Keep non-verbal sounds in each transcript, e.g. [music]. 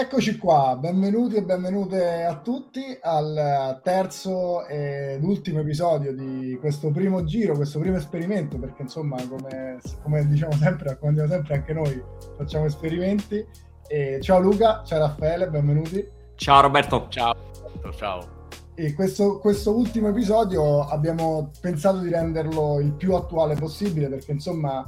Eccoci qua, benvenuti e benvenute a tutti al terzo ed ultimo episodio di questo primo giro, questo primo esperimento, perché insomma, come, come diciamo sempre, come diciamo sempre anche noi facciamo esperimenti. E ciao Luca, ciao Raffaele, benvenuti. Ciao Roberto. Ciao. Ciao. E questo, questo ultimo episodio abbiamo pensato di renderlo il più attuale possibile, perché insomma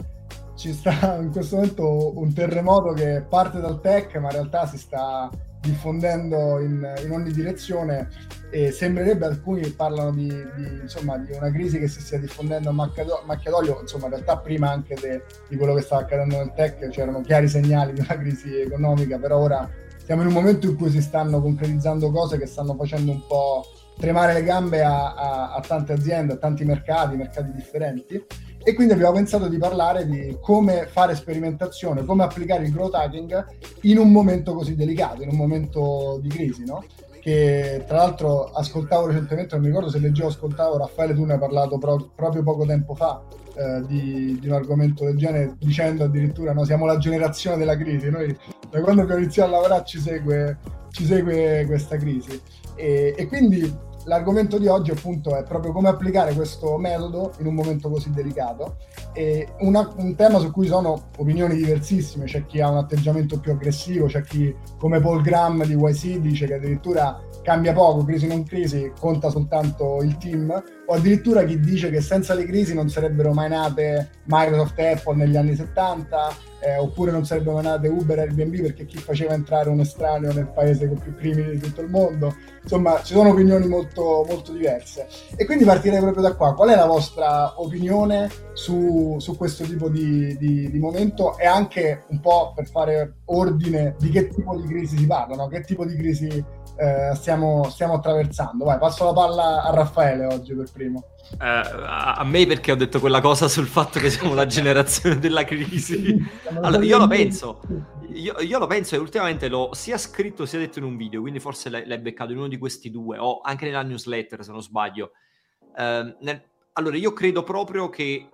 ci sta in questo momento un terremoto che parte dal tech, ma in realtà si sta diffondendo in, in ogni direzione e sembrerebbe alcuni parlano di, di, insomma, di, una crisi che si stia diffondendo a macchia d'olio, insomma in realtà prima anche de, di quello che stava accadendo nel tech c'erano chiari segnali di una crisi economica, però ora siamo in un momento in cui si stanno concretizzando cose che stanno facendo un po' tremare le gambe a, a, a tante aziende, a tanti mercati, mercati differenti e quindi abbiamo pensato di parlare di come fare sperimentazione, come applicare il growth hacking in un momento così delicato, in un momento di crisi, no? Che tra l'altro ascoltavo recentemente, non mi ricordo se leggevo o ascoltavo, Raffaele tu ne hai parlato pro- proprio poco tempo fa eh, di, di, un argomento del genere, dicendo addirittura no, siamo la generazione della crisi, noi da quando abbiamo iniziato a lavorare ci segue, ci segue questa crisi. E, e quindi l'argomento di oggi appunto è proprio come applicare questo metodo in un momento così delicato. E una, un tema su cui sono opinioni diversissime, c'è chi ha un atteggiamento più aggressivo, c'è chi come Paul Graham di YC dice che addirittura cambia poco, crisi non crisi, conta soltanto il team, o addirittura chi dice che senza le crisi non sarebbero mai nate Microsoft e Apple negli anni 70, eh, oppure non sarebbero mai nate Uber e Airbnb perché chi faceva entrare un estraneo nel paese con più crimini di tutto il mondo. Insomma, ci sono opinioni molto, molto diverse. E quindi partirei proprio da qua. Qual è la vostra opinione su, su questo tipo di, di, di, momento e anche un po' per fare ordine di che tipo di crisi si parla, no? che tipo di crisi eh, stiamo, stiamo, attraversando. Vai, passo la palla a Raffaele oggi per primo. Eh, a me perché ho detto quella cosa sul fatto che siamo la generazione della crisi. allora, io lo penso, io, io, lo penso e ultimamente l'ho sia scritto sia detto in un video, quindi forse l'hai, l'hai beccato in uno di questi due, o anche nella newsletter se non sbaglio. Eh, nel, allora, io credo proprio che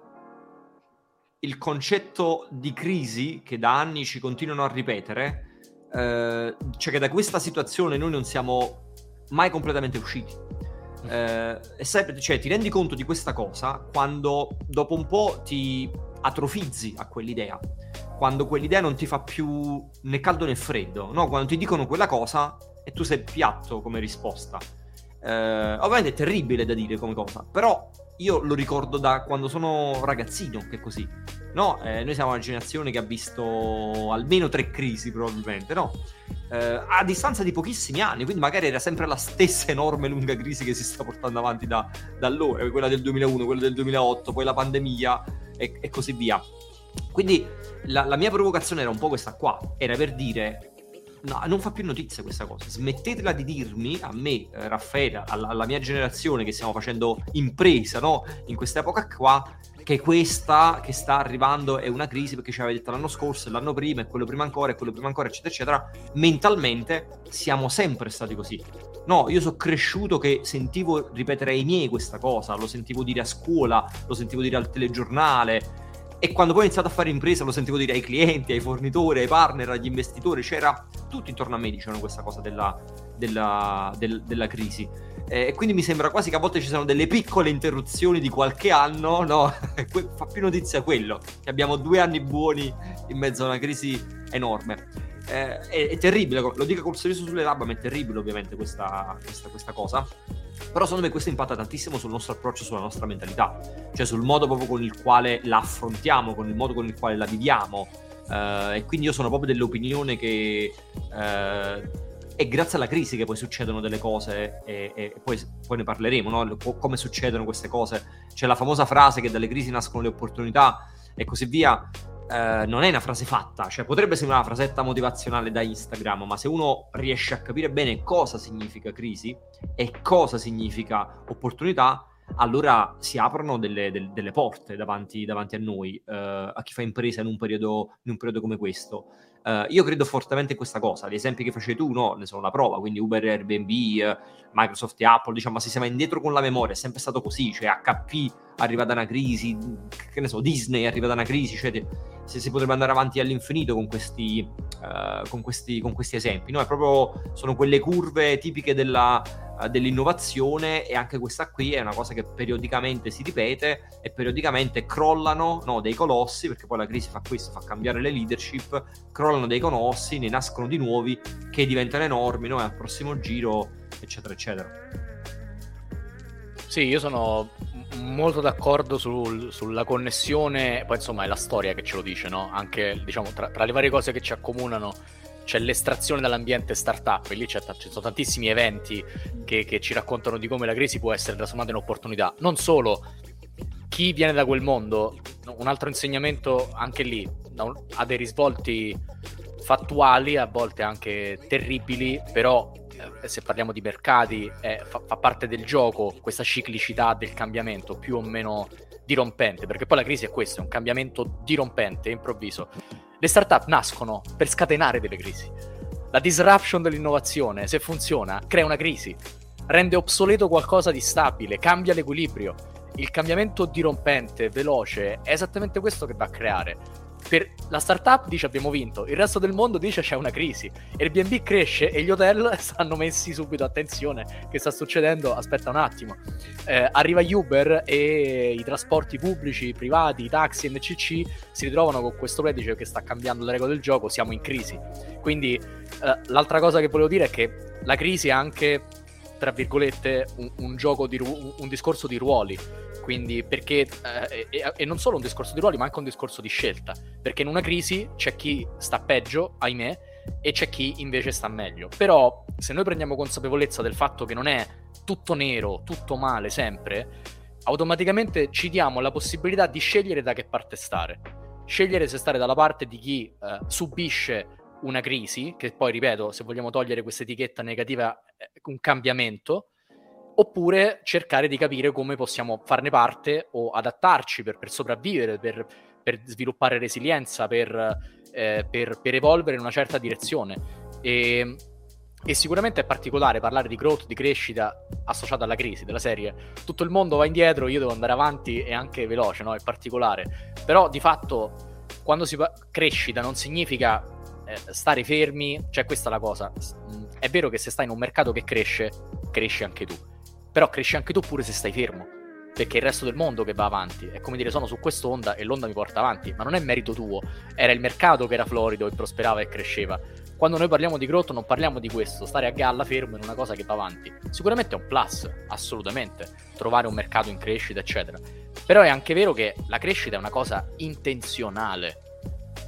il concetto di crisi che da anni ci continuano a ripetere eh, cioè che da questa situazione noi non siamo mai completamente usciti. Eh, e sai, cioè, ti rendi conto di questa cosa quando dopo un po' ti atrofizzi a quell'idea, quando quell'idea non ti fa più né caldo né freddo, no? quando ti dicono quella cosa e tu sei piatto come risposta. Eh, ovviamente è terribile da dire come cosa, però io lo ricordo da quando sono ragazzino che è così. No, eh, noi siamo una generazione che ha visto almeno tre crisi probabilmente, no? Eh, a distanza di pochissimi anni, quindi magari era sempre la stessa enorme lunga crisi che si sta portando avanti da, da allora, quella del 2001, quella del 2008, poi la pandemia e, e così via. Quindi la, la mia provocazione era un po' questa qua, era per dire no, non fa più notizia questa cosa. Smettetela di dirmi a me, eh, Raffaele, alla, alla, mia generazione che stiamo facendo impresa, no? In questa epoca qua, che questa che sta arrivando è una crisi perché ci aveva detto l'anno scorso, l'anno prima, e quello prima ancora, e quello prima ancora, eccetera, eccetera. Mentalmente siamo sempre stati così. No, io sono cresciuto che sentivo ripetere ai miei questa cosa, lo sentivo dire a scuola, lo sentivo dire al telegiornale e quando poi ho iniziato a fare impresa lo sentivo dire ai clienti, ai fornitori, ai partner, agli investitori, c'era tutti intorno a me dicevano questa cosa della, della, del, della crisi. E quindi mi sembra quasi che a volte ci siano delle piccole interruzioni di qualche anno, no? [laughs] Fa più notizia quello, che abbiamo due anni buoni in mezzo a una crisi enorme. Eh, è, è, terribile, lo dico col sorriso sulle labbra, ma è terribile ovviamente questa, questa, questa cosa. Però secondo me questo impatta tantissimo sul nostro approccio, sulla nostra mentalità, cioè sul modo proprio con il quale la affrontiamo, con il modo con il quale la viviamo. Uh, e quindi io sono proprio dell'opinione che uh, è grazie alla crisi che poi succedono delle cose e, e poi, poi, ne parleremo, no? come succedono queste cose. C'è la famosa frase che dalle crisi nascono le opportunità e così via. Eh, non è una frase fatta, cioè potrebbe sembrare una frasetta motivazionale da Instagram, ma se uno riesce a capire bene cosa significa crisi e cosa significa opportunità, allora si aprono delle, delle, delle porte davanti, davanti, a noi, eh, a chi fa impresa in un periodo, in un periodo come questo. Uh, io credo fortemente in questa cosa. Gli esempi che facevi tu, no, ne sono la prova. Quindi Uber, Airbnb, uh, Microsoft e Apple, diciamo, si siamo indietro con la memoria. È sempre stato così. Cioè, HP arriva da una crisi, che ne so, Disney arriva da una crisi. Cioè, se si potrebbe andare avanti all'infinito con questi, uh, con questi, con questi esempi. No, è proprio, sono quelle curve tipiche della eh, dell'innovazione e anche questa qui è una cosa che periodicamente si ripete e periodicamente crollano no, dei colossi perché poi la crisi fa questo, fa cambiare le leadership, crollano dei colossi, ne nascono di nuovi che diventano enormi no, al prossimo giro eccetera eccetera. Sì, io sono molto d'accordo sul, sulla connessione, poi insomma è la storia che ce lo dice, no? Anche diciamo tra, tra le varie cose che ci accomunano c'è l'estrazione dall'ambiente startup, e lì ci sono tantissimi eventi che, che, ci raccontano di come la crisi può essere trasformata in opportunità. Non solo, chi viene da quel mondo, un altro insegnamento anche lì, ha dei risvolti fattuali, a volte anche terribili, però se parliamo di mercati eh, fa, fa parte del gioco questa ciclicità del cambiamento più o meno dirompente, perché poi la crisi è questo, è un cambiamento dirompente, improvviso. Le startup nascono per scatenare delle crisi. La disruption dell'innovazione, se funziona, crea una crisi, rende obsoleto qualcosa di stabile, cambia l'equilibrio. Il cambiamento dirompente, veloce, è esattamente questo che va a creare per la startup dice abbiamo vinto, il resto del mondo dice c'è una crisi. Airbnb cresce e gli hotel [laughs] stanno messi subito attenzione che sta succedendo, aspetta un attimo. Eh, arriva Uber e i trasporti pubblici, privati, i taxi, NCC si ritrovano con questo predice che sta cambiando le regole del gioco, siamo in crisi. Quindi eh, l'altra cosa che volevo dire è che la crisi è anche tra virgolette un, un gioco di un, un discorso di ruoli quindi perché eh, e, e, non solo un discorso di ruoli ma anche un discorso di scelta. Perché in una crisi c'è chi sta peggio ahimè e c'è chi invece sta meglio. Però se noi prendiamo consapevolezza del fatto che non è tutto nero tutto male sempre automaticamente ci diamo la possibilità di scegliere da che parte stare. Scegliere se stare dalla parte di chi eh, subisce una crisi che poi ripeto se vogliamo togliere questa etichetta negativa è un cambiamento oppure cercare di capire come possiamo farne parte o adattarci per, per sopravvivere, per, per, sviluppare resilienza, per, eh, per, evolvere in una certa direzione. E, e, sicuramente è particolare parlare di growth, di crescita associata alla crisi, della serie. Tutto il mondo va indietro, io devo andare avanti e anche veloce, no? È particolare. Però di fatto quando si fa crescita non significa eh, stare fermi, cioè questa è la cosa. È vero che se stai in un mercato che cresce, cresci anche tu però cresci anche tu pure se stai fermo, perché il resto del mondo che va avanti. È come dire sono su quest'onda e l'onda mi porta avanti, ma non è merito tuo, era il mercato che era florido e prosperava e cresceva. Quando noi parliamo di growth non parliamo di questo, stare a galla fermo in una cosa che va avanti. Sicuramente è un plus, assolutamente, trovare un mercato in crescita, eccetera. Però è anche vero che la crescita è una cosa intenzionale.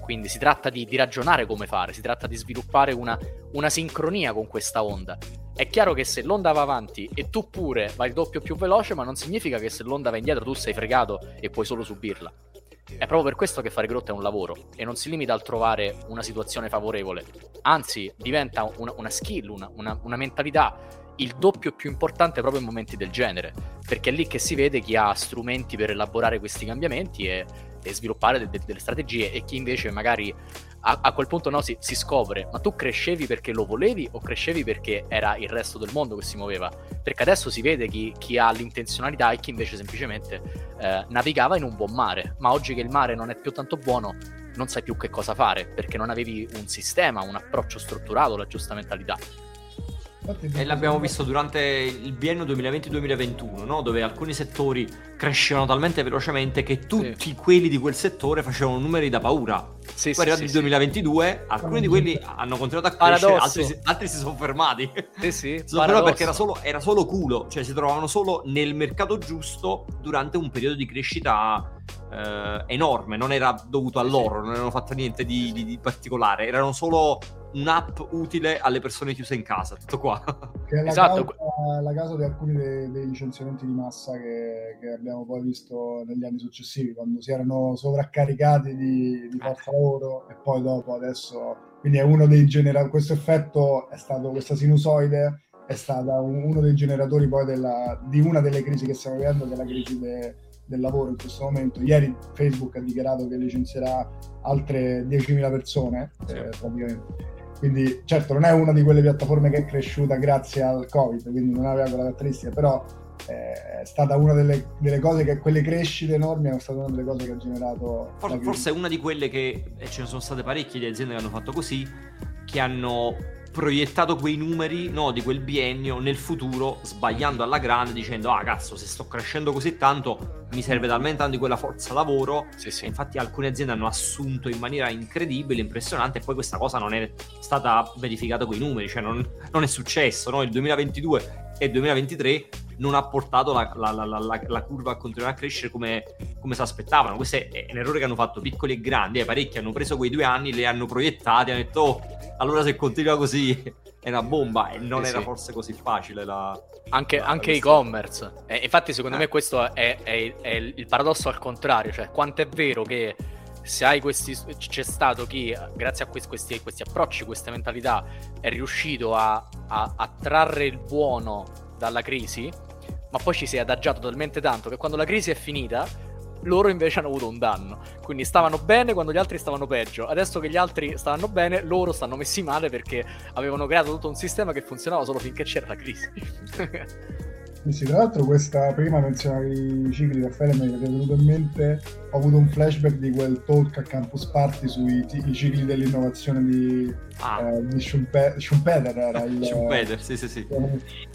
Quindi si tratta di, di ragionare come fare, si tratta di sviluppare una, una sincronia con questa onda. È chiaro che se l'onda va avanti e tu pure vai il doppio più veloce, ma non significa che se l'onda va indietro tu sei fregato e puoi solo subirla. È proprio per questo che fare growth è un lavoro e non si limita al trovare una situazione favorevole, anzi diventa una, una skill, una, una, una mentalità il doppio più importante proprio in momenti del genere, perché è lì che si vede chi ha strumenti per elaborare questi cambiamenti e, e sviluppare de- de- delle strategie e chi invece magari a, a quel punto no, si, si, scopre, ma tu crescevi perché lo volevi o crescevi perché era il resto del mondo che si muoveva? Perché adesso si vede chi, chi ha l'intenzionalità e chi invece semplicemente eh, navigava in un buon mare, ma oggi che il mare non è più tanto buono, non sai più che cosa fare perché non avevi un sistema, un approccio strutturato, la giusta mentalità. E l'abbiamo visto durante il biennio 2020-2021, no? dove alcuni settori crescevano talmente velocemente che tutti sì. quelli di quel settore facevano numeri da paura. Sì, Poi arrivato il 2022, alcuni di quelli hanno continuato a crescere, altri, altri, si sono fermati. Sì, sì. si [laughs] sono fermati perché era solo, era solo culo, cioè si trovavano solo nel mercato giusto durante un periodo di crescita eh, enorme, non era dovuto a loro, non avevano fatto niente di, di, di particolare, erano solo un'app utile alle persone chiuse in casa, tutto qua. Che è la, esatto. causa, la causa di alcuni dei, dei, licenziamenti di massa che, che, abbiamo poi visto negli anni successivi, quando si erano sovraccaricati di, di forza lavoro e poi dopo adesso... Quindi è uno dei generatori, questo effetto è stato, questa sinusoide è stata un, uno dei generatori poi della, di una delle crisi che stiamo vivendo, che è la crisi de, del lavoro in questo momento. Ieri Facebook ha dichiarato che licenzierà altre 10.000 persone, sì. eh, praticamente. Quindi certo non è una di quelle piattaforme che è cresciuta grazie al Covid, quindi non aveva quella caratteristica, però è stata una delle, delle, cose che quelle crescite enormi è stata una delle cose che ha generato forse, forse è una di quelle che e ce ne sono state parecchie di aziende che hanno fatto così che hanno proiettato quei numeri no, di quel biennio nel futuro, sbagliando alla grande, dicendo: Ah, cazzo, se sto crescendo così tanto, mi serve talmente tanto di quella forza lavoro. Sì, sì. infatti, alcune aziende hanno assunto in maniera incredibile, impressionante, e poi questa cosa non è stata verificata con i numeri, cioè non, non è successo. No? Il 2022 e il 2023 non ha portato la, la, la, la, curva a continuare a crescere come, come si aspettavano. Questo è, è, un errore che hanno fatto piccoli e grandi. Eh, parecchi hanno preso quei due anni, li hanno proiettati, hanno detto, oh, allora se continua così [laughs] è una bomba e non eh, era sì. forse così facile la... Anche, anche e-commerce. Eh, infatti secondo eh. me questo è, è, è, il paradosso al contrario, cioè quanto è vero che se hai questi, c'è stato chi, grazie a questi, questi, questi approcci, questa mentalità, è riuscito a, a, a trarre il buono dalla crisi, ma poi ci si è adagiato talmente tanto che quando la crisi è finita, loro invece hanno avuto un danno. Quindi stavano bene quando gli altri stavano peggio. Adesso che gli altri stavano bene, loro stanno messi male perché avevano creato tutto un sistema che funzionava solo finché c'era la crisi. Sì, tra l'altro questa prima menzionavi i cicli Raffaele mi è venuto in mente ho avuto un flashback di quel talk a Campus Party sui t- cicli dell'innovazione di, ah. eh, di Schumpe- Schumpeter era il, Schumpeter, sì sì sì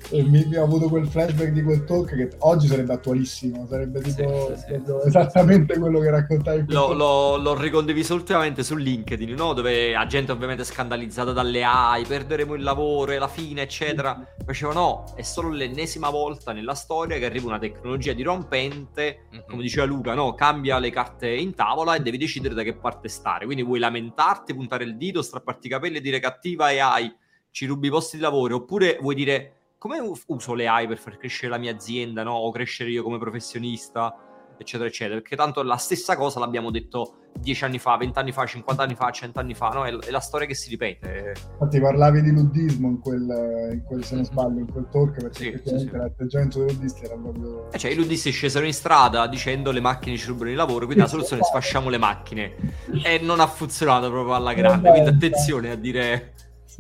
e mi, mi, ho avuto quel flashback di quel talk che oggi sarebbe attualissimo sarebbe tipo sì, sì, sì. esattamente quello che raccontavi l'ho, l'ho, l'ho, ricondiviso ultimamente su LinkedIn no? dove la gente ovviamente scandalizzata dalle AI perderemo il lavoro e la fine eccetera facevo no è solo l'ennesima volta nella storia che arriva una tecnologia dirompente mm-hmm. come diceva Luca no? cambia le carte in tavola e devi decidere da che parte stare. Quindi vuoi lamentarti, puntare il dito, strapparti i capelli e dire cattiva AI, ci rubi i posti di lavoro, oppure vuoi dire come uso le AI per far crescere la mia azienda, no? O crescere io come professionista eccetera, eccetera. Perché tanto la stessa cosa l'abbiamo detto dieci anni fa, vent'anni fa, cinquanta anni fa, cent'anni fa, no? È, è, la storia che si ripete. Infatti parlavi di luddismo in quel, in quel se non sbaglio, in quel talk, perché sì, sì, sì. l'atteggiamento dei luddisti era proprio... Eh, cioè i luddisti scesero in strada dicendo le macchine ci rubano il lavoro, quindi la soluzione è sfasciamo le macchine. E non ha funzionato proprio alla grande, quindi attenzione a dire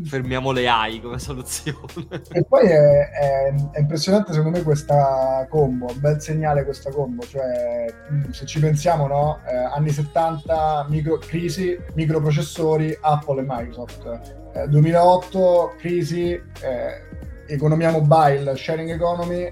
fermiamo le AI come soluzione. E poi è, è, è, impressionante secondo me questa combo, un bel segnale questa combo, cioè se ci pensiamo, no? Eh, anni 70, micro, crisi, microprocessori, Apple e Microsoft. Eh, 2008, crisi, eh, economia mobile, sharing economy,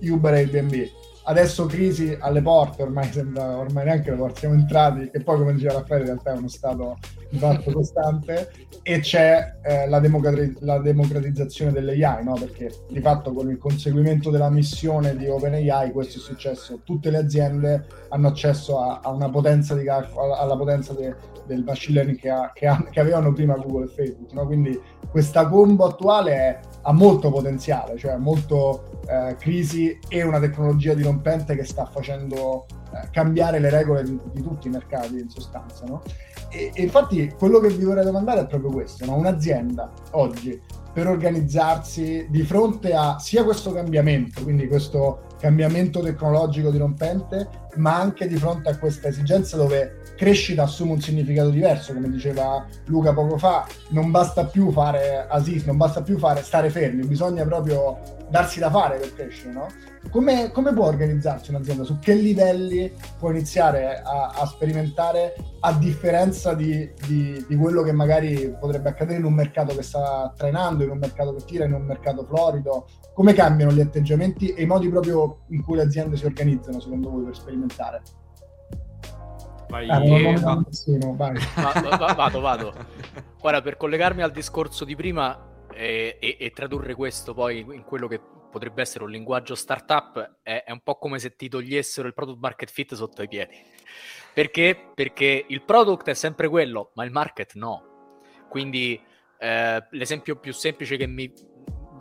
Uber e Airbnb adesso crisi alle porte, ormai sembra, ormai neanche le porte siamo entrati, che poi come diceva Raffaele in realtà è uno stato di fatto costante, e c'è eh, la, democrati- la, democratizzazione dell'AI, no? perché di fatto con il conseguimento della missione di OpenAI questo è successo, tutte le aziende hanno accesso a, a una potenza di calcolo, alla potenza de- del machine learning che, ha, che, ha, che, avevano prima Google e Facebook, no? quindi questa combo attuale è, ha molto potenziale, cioè molto eh, crisi e una tecnologia dirompente che sta facendo eh, cambiare le regole di, di, tutti i mercati in sostanza. No? E, e, infatti quello che vi vorrei domandare è proprio questo, no? un'azienda oggi per organizzarsi di fronte a sia questo cambiamento, quindi questo cambiamento tecnologico dirompente, ma anche di fronte a questa esigenza dove crescita assume un significato diverso, come diceva Luca poco fa, non basta più fare assist, non basta più fare stare fermi, bisogna proprio darsi da fare per crescere, no? Come, come può organizzarsi un'azienda? Su che livelli può iniziare a, a sperimentare a differenza di, di, di, quello che magari potrebbe accadere in un mercato che sta trainando, in un mercato che tira, in un mercato florido? Come cambiano gli atteggiamenti e i modi proprio in cui le aziende si organizzano, secondo voi, per sperimentare? Vai, eh, va. nessuno, vai. [laughs] Va, vado, vado. Guarda, per collegarmi al discorso di prima e, e, e, tradurre questo poi in quello che potrebbe essere un linguaggio startup, è, è un po' come se ti togliessero il product market fit sotto i piedi. Perché? Perché il product è sempre quello, ma il market no. Quindi eh, l'esempio più semplice che mi,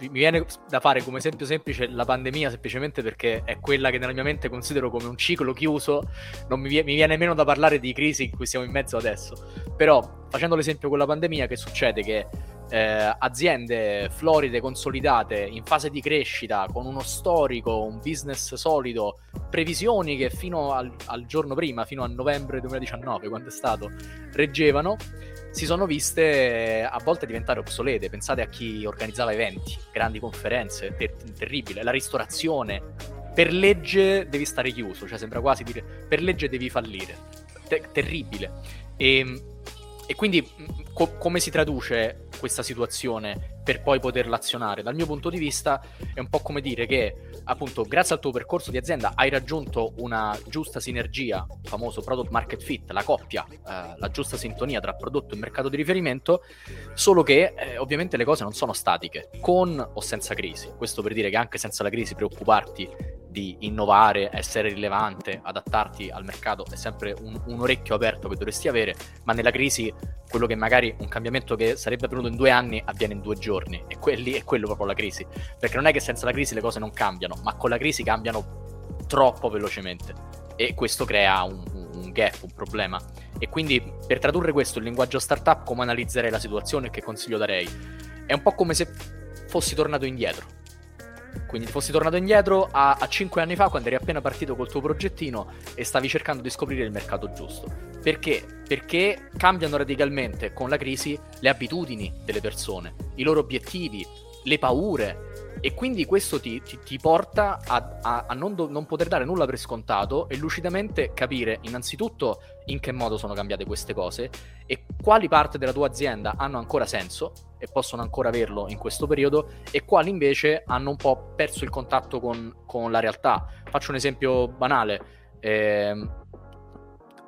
mi viene da fare come esempio semplice la pandemia semplicemente perché è quella che nella mia mente considero come un ciclo chiuso, non mi, mi viene meno da parlare di crisi in cui siamo in mezzo adesso. Però facendo l'esempio con la pandemia che succede che eh, aziende floride, consolidate, in fase di crescita, con uno storico, un business solido, previsioni che fino al, al giorno prima, fino a novembre 2019, quando è stato, reggevano, si sono viste a volte diventare obsolete. Pensate a chi organizzava eventi, grandi conferenze, ter- terribile, la ristorazione. Per legge devi stare chiuso, cioè sembra quasi dire per legge devi fallire. Te- terribile. E, ehm, e quindi co- come si traduce questa situazione per poi poterla azionare? Dal mio punto di vista è un po' come dire che appunto grazie al tuo percorso di azienda hai raggiunto una giusta sinergia, il famoso product market fit, la coppia, eh, la giusta sintonia tra prodotto e mercato di riferimento, solo che eh, ovviamente le cose non sono statiche, con o senza crisi. Questo per dire che anche senza la crisi preoccuparti di innovare, essere rilevante, adattarti al mercato è sempre un, un, orecchio aperto che dovresti avere, ma nella crisi quello che magari un cambiamento che sarebbe avvenuto in due anni avviene in due giorni e quelli è quello proprio la crisi, perché non è che senza la crisi le cose non cambiano, ma con la crisi cambiano troppo velocemente e questo crea un, un gap, un problema. E quindi per tradurre questo in linguaggio startup, come analizzerei la situazione e che consiglio darei? È un po' come se fossi tornato indietro quindi fossi tornato indietro a, a 5 anni fa quando eri appena partito col tuo progettino e stavi cercando di scoprire il mercato giusto. Perché? Perché cambiano radicalmente con la crisi le abitudini delle persone, i loro obiettivi, le paure, e quindi questo ti, ti, ti porta a, a, a non, do, non, poter dare nulla per scontato e lucidamente capire innanzitutto in che modo sono cambiate queste cose e quali parti della tua azienda hanno ancora senso e possono ancora averlo in questo periodo e quali invece hanno un po' perso il contatto con, con la realtà. Faccio un esempio banale. Eh,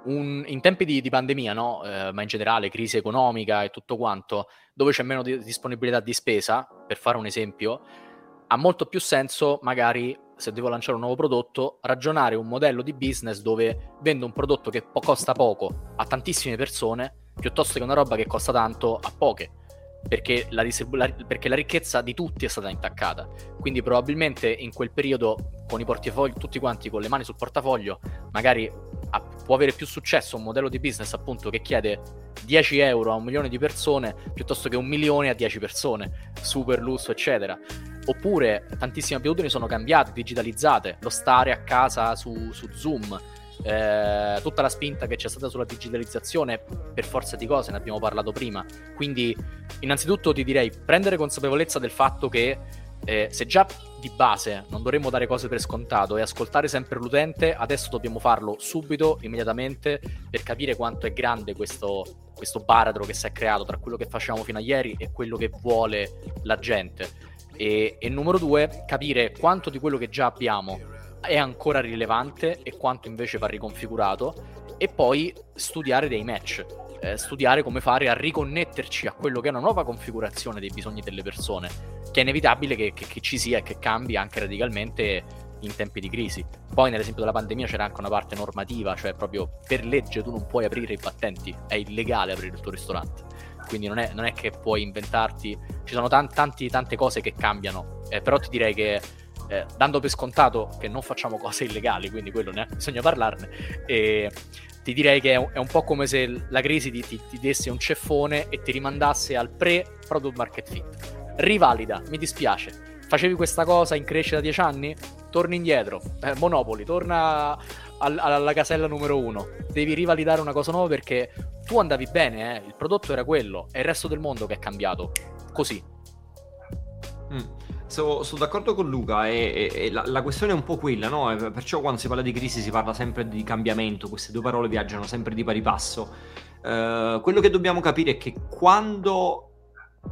un, in tempi di, di pandemia, no? eh, ma in generale crisi economica e tutto quanto, dove c'è meno di, disponibilità di spesa, per fare un esempio, ha molto più senso magari se devo lanciare un nuovo prodotto, ragionare un modello di business dove vendo un prodotto che po- costa poco a tantissime persone, piuttosto che una roba che costa tanto a poche, perché la, distribu- la, perché la ricchezza di tutti è stata intaccata. Quindi probabilmente in quel periodo, con i portafogli, tutti quanti con le mani sul portafoglio, magari a- può avere più successo un modello di business appunto che chiede 10 euro a un milione di persone piuttosto che un milione a 10 persone, super lusso, eccetera Oppure tantissime abitudini sono cambiate, digitalizzate, lo stare a casa su, su Zoom, eh, tutta la spinta che c'è stata sulla digitalizzazione per forza di cose, ne abbiamo parlato prima. Quindi, innanzitutto ti direi prendere consapevolezza del fatto che eh, se già di base non dovremmo dare cose per scontato e ascoltare sempre l'utente, adesso dobbiamo farlo subito, immediatamente, per capire quanto è grande questo, questo baratro che si è creato tra quello che facevamo fino a ieri e quello che vuole la gente. E, e numero due, capire quanto di quello che già abbiamo è ancora rilevante e quanto invece va riconfigurato e poi studiare dei match, eh, studiare come fare a riconnetterci a quello che è una nuova configurazione dei bisogni delle persone, che è inevitabile che, che, che ci sia e che cambi anche radicalmente in tempi di crisi. Poi nell'esempio della pandemia c'era anche una parte normativa, cioè proprio per legge tu non puoi aprire i battenti, è illegale aprire il tuo ristorante quindi non è, non è che puoi inventarti, ci sono tanti, tanti, tante cose che cambiano, eh, però ti direi che eh, dando per scontato che non facciamo [laughs] cose illegali, quindi quello neanche bisogna parlarne, e ti direi che è un, è un po' come se la crisi ti, ti, ti, desse un ceffone e ti rimandasse al pre-product market fit. Rivalida, mi dispiace. Facevi questa cosa in crescita da 10 anni? Torni indietro. Eh, Monopoli, torna alla casella numero uno. Devi rivalidare una cosa nuova perché tu andavi bene, eh? il prodotto era quello, è il resto del mondo che è cambiato. Così. Mm. So, sono d'accordo con Luca e, e, e la, la, questione è un po' quella, no? Perciò quando si parla di crisi si parla sempre di cambiamento, queste due parole viaggiano sempre di pari passo. Uh, quello che dobbiamo capire è che quando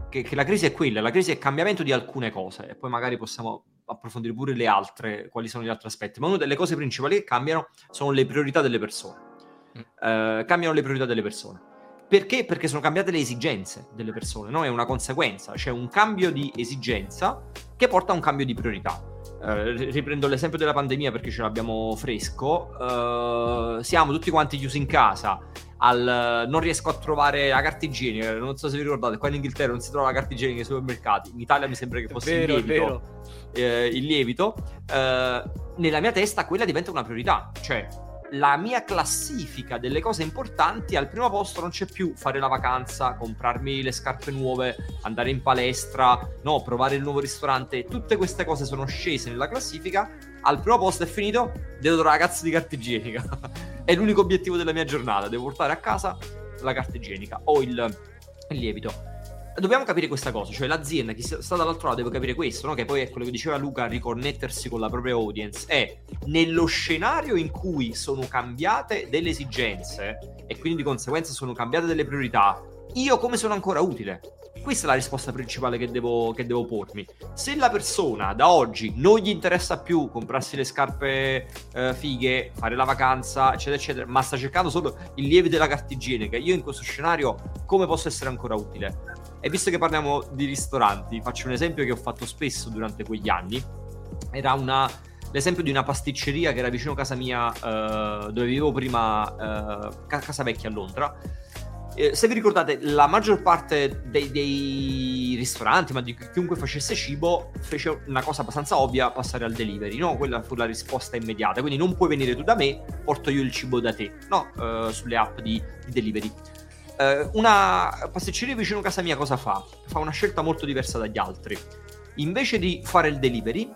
che, che, la crisi è quella, la crisi è il cambiamento di alcune cose e poi magari possiamo approfondire pure le altre, quali sono gli altri aspetti, ma una delle cose principali che cambiano sono le priorità delle persone. Mm. Uh, cambiano le priorità delle persone. Perché? Perché sono cambiate le esigenze delle persone, no? È una conseguenza, c'è un cambio di esigenza che porta a un cambio di priorità. Uh, riprendo l'esempio della pandemia perché ce l'abbiamo fresco. Uh, siamo tutti quanti chiusi in casa, al non riesco a trovare la carta igienica. Non so se vi ricordate, qua in Inghilterra non si trova la carta igienica nei supermercati. In Italia mi sembra che fosse vero, il lievito. Eh, il lievito. Eh, nella mia testa quella diventa una priorità. Cioè, la mia classifica delle cose importanti al primo posto non c'è più fare la vacanza, comprarmi le scarpe nuove, andare in palestra, no, provare il nuovo ristorante, tutte queste cose sono scese nella classifica, al primo posto è finito, devo trovare la cazzo di carta igienica. È l'unico obiettivo della mia giornata, devo portare a casa la carta igienica o il, il lievito. Dobbiamo capire questa cosa, cioè l'azienda, chi sta dall'altro lato deve capire questo, no? che poi è quello che diceva Luca, riconnettersi con la propria audience, è nello scenario in cui sono cambiate delle esigenze e quindi di conseguenza sono cambiate delle priorità, io come sono ancora utile? Questa è la risposta principale che devo, che devo, pormi. Se la persona da oggi non gli interessa più comprarsi le scarpe eh, fighe, fare la vacanza, eccetera, eccetera, ma sta cercando solo il lieve della carta igienica, io in questo scenario come posso essere ancora utile? E visto che parliamo di ristoranti, faccio un esempio che ho fatto spesso durante quegli anni. Era una, l'esempio di una pasticceria che era vicino a casa mia, uh, dove vivevo prima, uh, casa vecchia a Londra. Eh, se vi ricordate, la maggior parte dei, dei, ristoranti, ma di chiunque facesse cibo, fece una cosa abbastanza ovvia, passare al delivery, no? Quella fu la risposta immediata. Quindi non puoi venire tu da me, porto io il cibo da te, no? Uh, sulle app di, di delivery eh, una pasticceria vicino a casa mia cosa fa? Fa una scelta molto diversa dagli altri. Invece di fare il delivery,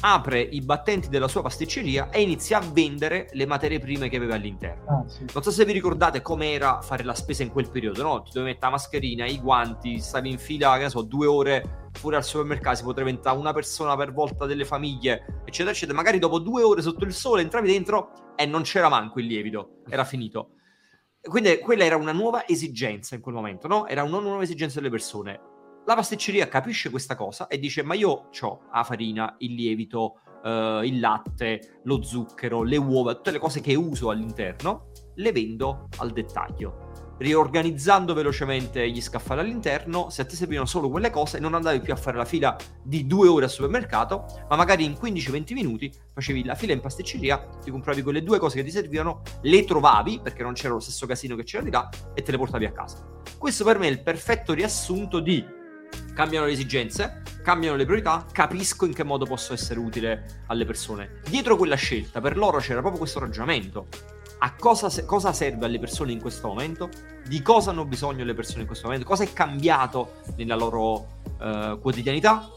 apre i battenti della sua pasticceria e inizia a vendere le materie prime che aveva all'interno. Ah, sì. Non so se vi ricordate com'era fare la spesa in quel periodo, no? Ti dovevi mettere la mascherina, i guanti, stavi in fila, che ne so, due ore fuori al supermercato, si potrebbe entrare una persona per volta delle famiglie, eccetera, eccetera. Magari dopo due ore sotto il sole entravi dentro e non c'era manco il lievito, era finito. Quindi quella era una nuova esigenza in quel momento, no? Era una nuova esigenza delle persone. La pasticceria capisce questa cosa e dice: Ma io ho la farina, il lievito, uh, il latte, lo zucchero, le uova, tutte le cose che uso all'interno, le vendo al dettaglio riorganizzando velocemente gli scaffali all'interno, se a te servivano solo quelle cose, non andavi più a fare la fila di due ore al supermercato, ma magari in 15-20 minuti facevi la fila in pasticceria, ti compravi quelle due cose che ti servivano, le trovavi, perché non c'era lo stesso casino che c'era di là, e te le portavi a casa. Questo per me è il perfetto riassunto di cambiano le esigenze, cambiano le priorità, capisco in che modo posso essere utile alle persone. Dietro quella scelta, per loro c'era proprio questo ragionamento a cosa, cosa, serve alle persone in questo momento, di cosa hanno bisogno le persone in questo momento, cosa è cambiato nella loro uh, quotidianità.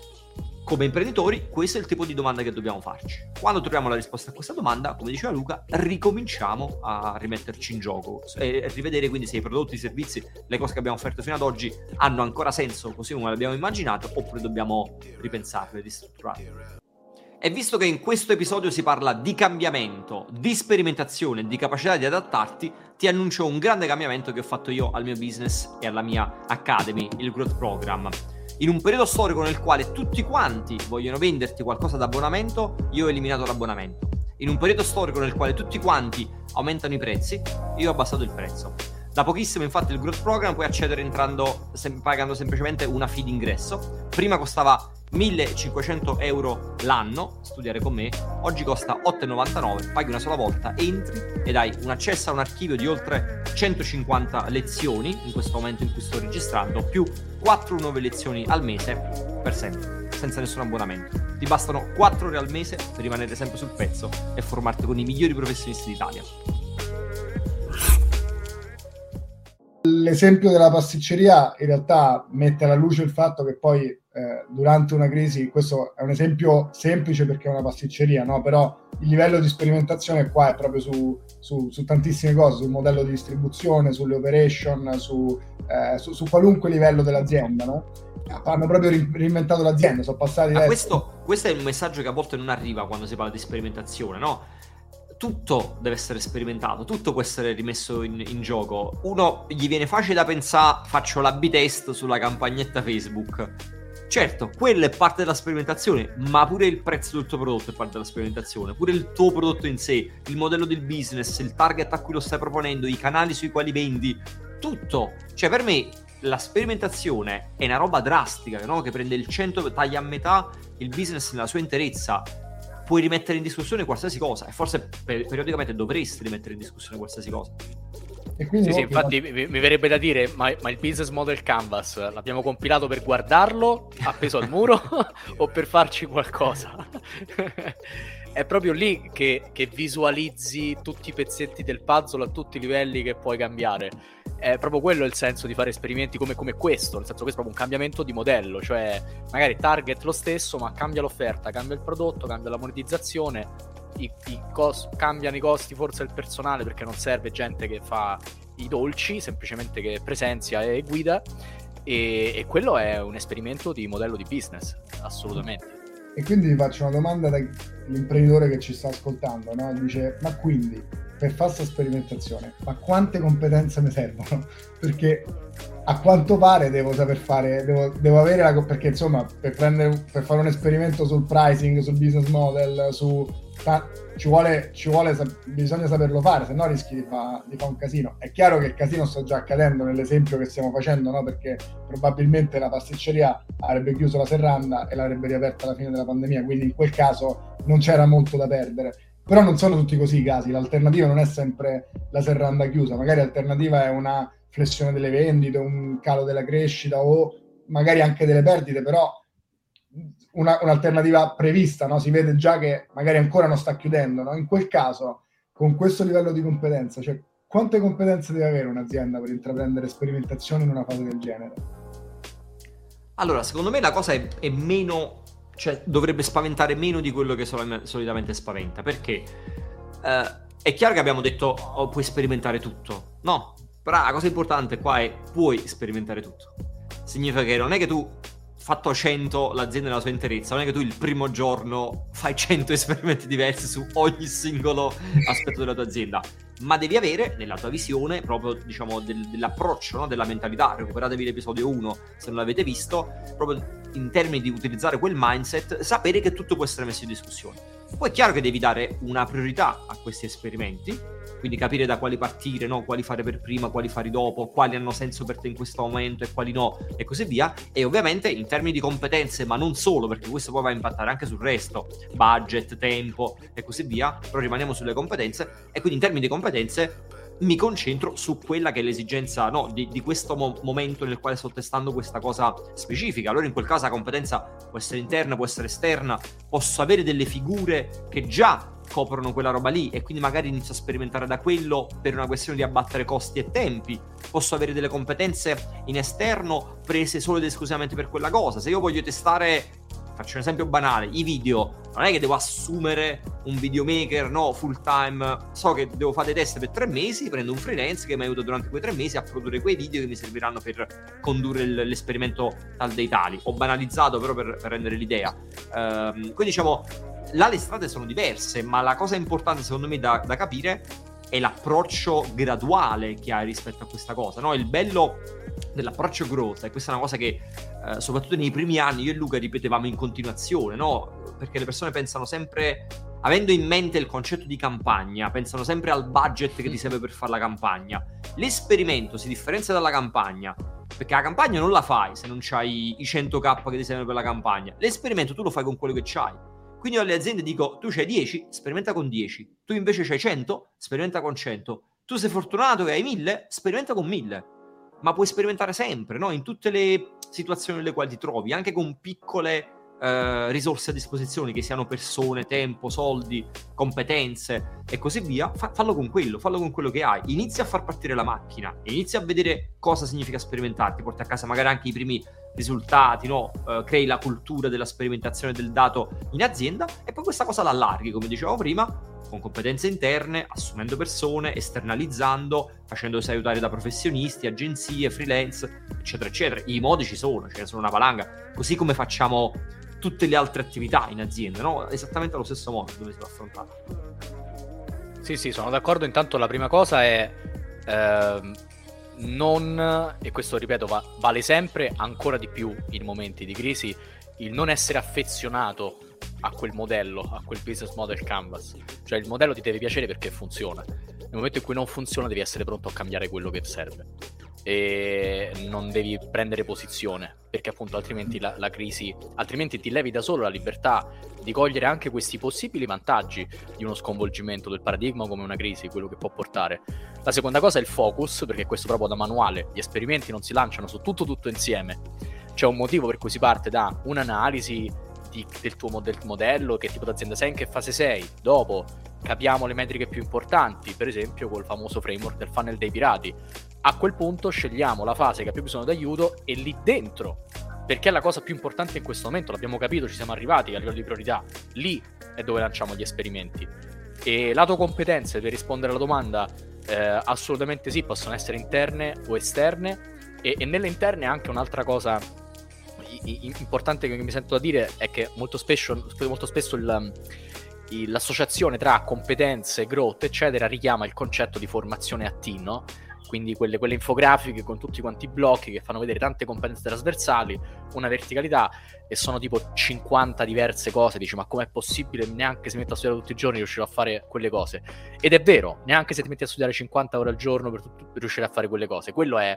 Come imprenditori, questo è il tipo di domanda che dobbiamo farci. Quando troviamo la risposta a questa domanda, come diceva Luca, ricominciamo a rimetterci in gioco e rivedere quindi se i prodotti, i servizi, le cose che abbiamo offerto fino ad oggi hanno ancora senso così come l'abbiamo immaginato oppure dobbiamo ripensarle, ristrutturarle. E visto che in questo episodio si parla di cambiamento, di sperimentazione, di capacità di adattarti, ti annuncio un grande cambiamento che ho fatto io al mio business e alla mia Academy, il Growth Program. In un periodo storico nel quale tutti quanti vogliono venderti qualcosa d'abbonamento, io ho eliminato l'abbonamento. In un periodo storico nel quale tutti quanti aumentano i prezzi, io ho abbassato il prezzo. Da pochissimo infatti il Growth Program puoi accedere entrando, sem- pagando semplicemente una fee d'ingresso. Prima costava 1500 euro l'anno studiare con me, oggi costa 8,99, paghi una sola volta, entri ed hai un accesso a un archivio di oltre 150 lezioni in questo momento in cui sto registrando, più 4 nuove lezioni al mese per sempre, senza nessun abbonamento. Ti bastano 4 ore al mese per rimanere sempre sul pezzo e formarti con i migliori professionisti d'Italia. L'esempio della pasticceria in realtà mette alla luce il fatto che poi eh, durante una crisi, questo è un esempio semplice perché è una pasticceria, no? però il livello di sperimentazione qua è proprio su, su, su tantissime cose, sul modello di distribuzione, sulle operation, su, eh, su qualunque livello dell'azienda. No? Hanno proprio reinventato l'azienda, sono passati... Ah, questo, questo è un messaggio che a volte non arriva quando si parla di sperimentazione, no? Tutto deve essere sperimentato, tutto può essere rimesso in, in, gioco. Uno gli viene facile da pensare, faccio l'A-B test sulla campagnetta Facebook. Certo, quella è parte della sperimentazione, ma pure il prezzo del tuo prodotto è parte della sperimentazione, pure il tuo prodotto in sé, il modello del business, il target a cui lo stai proponendo, i canali sui quali vendi, tutto. Cioè, per me la sperimentazione è una roba drastica, no? che prende il 100, taglia a metà il business nella sua interezza puoi rimettere in discussione qualsiasi cosa e forse per- periodicamente dovresti rimettere in discussione qualsiasi cosa. E sì, sì, infatti mi, mi, verrebbe da dire, ma, ma, il business model canvas l'abbiamo compilato per guardarlo appeso al muro [laughs] o per farci qualcosa? [laughs] è proprio lì che, che, visualizzi tutti i pezzetti del puzzle a tutti i livelli che puoi cambiare. È proprio quello il senso di fare esperimenti come, come questo, nel senso che è proprio un cambiamento di modello, cioè magari target lo stesso, ma cambia l'offerta, cambia il prodotto, cambia la monetizzazione, i, i cost- cambiano i costi forse il personale perché non serve gente che fa i dolci, semplicemente che presenzia e guida. E, e quello è un esperimento di modello di business, assolutamente. E quindi vi faccio una domanda dall'imprenditore che ci sta ascoltando, no? dice, ma quindi per questa sperimentazione, ma quante competenze mi servono? [laughs] Perché a quanto pare devo saper fare, devo, devo avere la... perché insomma per, prendere, per fare un esperimento sul pricing, sul business model, su ci vuole, ci vuole, bisogna saperlo fare, se no rischi di fare fa un casino. È chiaro che il casino sta già accadendo nell'esempio che stiamo facendo, no? perché probabilmente la pasticceria avrebbe chiuso la serranda e l'avrebbe riaperta alla fine della pandemia, quindi in quel caso non c'era molto da perdere. Però non sono tutti così i casi, l'alternativa non è sempre la serranda chiusa, magari l'alternativa è una flessione delle vendite, un calo della crescita o magari anche delle perdite, però una, un'alternativa prevista, no? si vede già che magari ancora non sta chiudendo. No? In quel caso, con questo livello di competenza, cioè quante competenze deve avere un'azienda per intraprendere sperimentazioni in una fase del genere? Allora, secondo me la cosa è, è meno, cioè dovrebbe spaventare meno di quello che sol- solitamente spaventa, perché eh, è chiaro che abbiamo detto oh, puoi sperimentare tutto, no, però la cosa importante qua è puoi sperimentare tutto. Significa che non è che tu fatto 100 l'azienda nella sua interezza, non è che tu il primo giorno fai 100 [laughs] esperimenti diversi su ogni singolo aspetto della tua azienda, ma devi avere nella tua visione proprio diciamo del, dell'approccio, no? della mentalità, recuperatevi l'episodio 1 se non l'avete visto, proprio in termini di utilizzare quel mindset, sapere che tutto può essere messo in discussione. Poi è chiaro che devi dare una priorità a questi esperimenti, quindi capire da quali partire, no? quali fare per prima, quali fare dopo, quali hanno senso per te in questo momento e quali no, e così via. E ovviamente in termini di competenze, ma non solo, perché questo poi va a impattare anche sul resto, budget, tempo e così via, però rimaniamo sulle competenze. E quindi in termini di competenze mi concentro su quella che è l'esigenza no, di, di, questo mo- momento nel quale sto testando questa cosa specifica. Allora in quel caso la competenza può essere interna, può essere esterna, posso avere delle figure che già coprono quella roba lì e quindi magari inizio a sperimentare da quello per una questione di abbattere costi e tempi. Posso avere delle competenze in esterno prese solo ed esclusivamente per quella cosa. Se io voglio testare faccio un esempio banale, i video, non è che devo assumere un videomaker, no, full time, so che devo fare dei test per tre mesi, prendo un freelance che mi aiuta durante quei tre mesi a produrre quei video che mi serviranno per condurre l'esperimento tal dei tali. Ho banalizzato però per, per rendere l'idea. Um, quindi diciamo, là le strade sono diverse, ma la cosa importante secondo me da, da capire è l'approccio graduale che hai rispetto a questa cosa. No? Il bello dell'approccio growth, e questa è una cosa che eh, soprattutto nei primi anni io e Luca ripetevamo in continuazione, no? perché le persone pensano sempre, avendo in mente il concetto di campagna, pensano sempre al budget che ti serve per fare la campagna. L'esperimento si differenzia dalla campagna, perché la campagna non la fai se non hai i 100k che ti servono per la campagna. L'esperimento tu lo fai con quello che hai. Quindi alle aziende dico, tu c'hai 10, sperimenta con 10. Tu invece c'hai 100, sperimenta con 100. Tu sei fortunato che hai 1000, sperimenta con 1000. Ma puoi sperimentare sempre, no? In tutte le situazioni nelle quali ti trovi, anche con piccole eh, risorse a disposizione, che siano persone, tempo, soldi, competenze e così via, fa- fallo con quello, fallo con quello che hai. Inizia a far partire la macchina, inizia a vedere cosa significa sperimentare, ti porti a casa magari anche i primi risultati, no? uh, crei la cultura della sperimentazione del dato in azienda e poi questa cosa la allarghi, come dicevo prima, con competenze interne, assumendo persone, esternalizzando, facendosi aiutare da professionisti, agenzie, freelance, eccetera, eccetera. I modi ci sono, ce ne sono una valanga, così come facciamo tutte le altre attività in azienda, no? Esattamente allo stesso modo dove si va affrontato. Sì, sì, sono d'accordo. Intanto la prima cosa è... Ehm non, e questo ripeto va, vale sempre ancora di più in momenti di crisi, il non essere affezionato a quel modello, a quel business model canvas. Cioè il modello ti deve piacere perché funziona. Nel momento in cui non funziona devi essere pronto a cambiare quello che serve e non devi prendere posizione perché appunto altrimenti la, la, crisi altrimenti ti levi da solo la libertà di cogliere anche questi possibili vantaggi di uno sconvolgimento del paradigma come una crisi quello che può portare la seconda cosa è il focus perché questo proprio da manuale gli esperimenti non si lanciano su tutto tutto insieme c'è un motivo per cui si parte da un'analisi di, del tuo del modello, che tipo d'azienda sei, in che fase sei. Dopo capiamo le metriche più importanti, per esempio col famoso framework del funnel dei pirati. A quel punto scegliamo la fase che ha più bisogno d'aiuto e lì dentro, perché è la cosa più importante in questo momento, l'abbiamo capito, ci siamo arrivati a livello di priorità, lì è dove lanciamo gli esperimenti. E lato competenze, per rispondere alla domanda, eh, assolutamente sì, possono essere interne o esterne, e, e nelle interne anche un'altra cosa importante che mi sento da dire è che molto spesso, molto spesso il, il, l'associazione tra competenze, growth, eccetera, richiama il concetto di formazione a T, no? Quindi quelle, quelle, infografiche con tutti quanti i blocchi che fanno vedere tante competenze trasversali, una verticalità e sono tipo 50 diverse cose. Dici, ma com'è possibile? Neanche se mi metto a studiare tutti i giorni riuscirò a fare quelle cose. Ed è vero, neanche se ti metti a studiare 50 ore al giorno per, per riuscire a fare quelle cose. Quello è,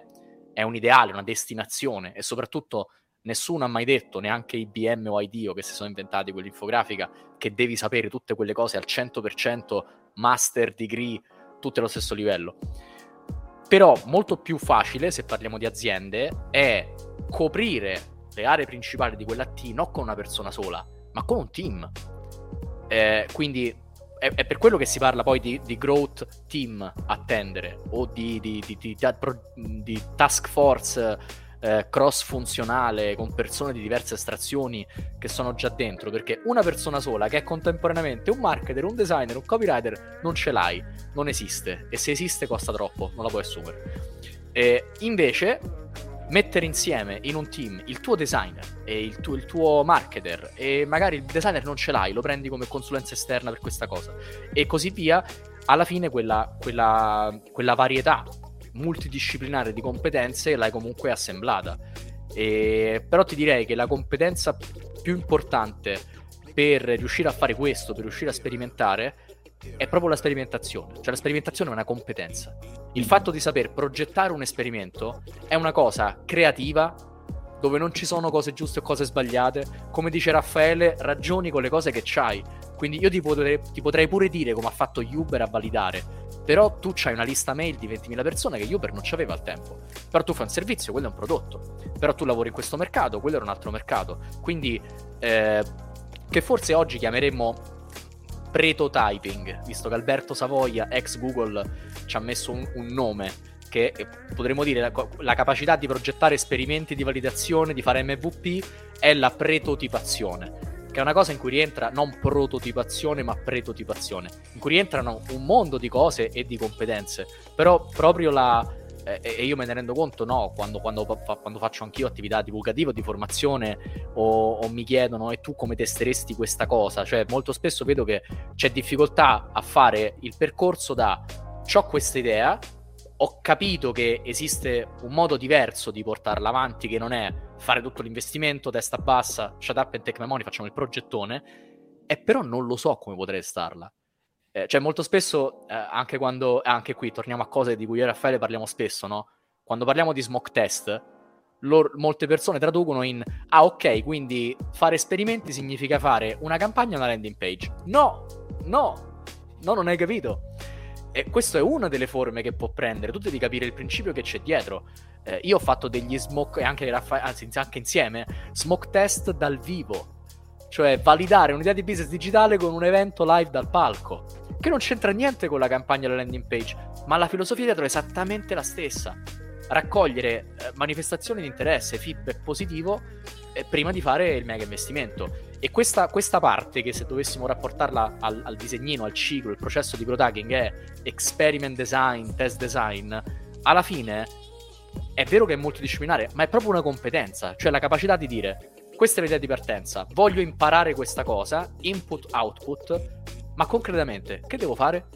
è un ideale, una destinazione e soprattutto nessuno ha mai detto, neanche IBM o IDEO che si sono inventati quell'infografica, che devi sapere tutte quelle cose al 100%, master, degree, tutte allo stesso livello. Però molto più facile, se parliamo di aziende, è coprire le aree principali di quella T non con una persona sola, ma con un team. Eh, quindi è, è, per quello che si parla poi di, di growth team attendere o di, di, di task force eh, cross funzionale con persone di diverse estrazioni che sono già dentro, perché una persona sola che è contemporaneamente un marketer, un designer, un copywriter, non ce l'hai, non esiste e se esiste costa troppo, non la puoi assumere. E invece mettere insieme in un team il tuo designer e il tuo, il tuo, marketer e magari il designer non ce l'hai, lo prendi come consulenza esterna per questa cosa e così via, alla fine quella, quella, quella varietà multidisciplinare di competenze l'hai comunque assemblata. E, però ti direi che la competenza più importante per riuscire a fare questo, per riuscire a sperimentare, è proprio la sperimentazione. Cioè la sperimentazione è una competenza. Il fatto di saper progettare un esperimento è una cosa creativa dove non ci sono cose giuste o cose sbagliate. Come dice Raffaele, ragioni con le cose che c'hai. Quindi io ti potrei, ti potrei pure dire come ha fatto Uber a validare però tu hai una lista mail di 20.000 persone che Uber non c'aveva al tempo. Però tu fai un servizio, quello è un prodotto. Però tu lavori in questo mercato, quello era un altro mercato. Quindi, eh, che forse oggi chiameremmo prototyping, visto che Alberto Savoia, ex Google, ci ha messo un, un nome che eh, potremmo dire la, la, capacità di progettare esperimenti di validazione, di fare MVP, è la pretotipazione che è una cosa in cui rientra non prototipazione ma pretotipazione, in cui rientrano un mondo di cose e di competenze, però proprio la... E io me ne rendo conto, no, quando, quando, quando faccio anch'io attività divulgativa o di formazione o, o, mi chiedono e tu come testeresti questa cosa, cioè molto spesso vedo che c'è difficoltà a fare il percorso da ho questa idea, ho capito che esiste un modo diverso di portarla avanti che non è fare tutto l'investimento, testa bassa, shut up and take my money, facciamo il progettone, e però non lo so come potrei starla. Eh, cioè molto spesso, eh, anche quando, anche qui torniamo a cose di cui io e Raffaele parliamo spesso, no? Quando parliamo di smoke test, loro, molte persone traducono in ah ok, quindi fare esperimenti significa fare una campagna e una landing page. No, no, no, non hai capito. E questa è una delle forme che può prendere, tu devi capire il principio che c'è dietro. Eh, io ho fatto degli smoke, e anche, Raffa- anzi, anche insieme, smoke test dal vivo, cioè validare un'idea di business digitale con un evento live dal palco, che non c'entra niente con la campagna della landing page, ma la filosofia dietro è esattamente la stessa. Raccogliere eh, manifestazioni di interesse, feedback positivo eh, prima di fare il mega investimento. E questa, questa, parte, che se dovessimo rapportarla al, al, disegnino, al ciclo, il processo di growth è experiment design, test design, alla fine è vero che è multidisciplinare, ma è proprio una competenza, cioè la capacità di dire questa è l'idea di partenza, voglio imparare questa cosa, input, output, ma concretamente che devo fare?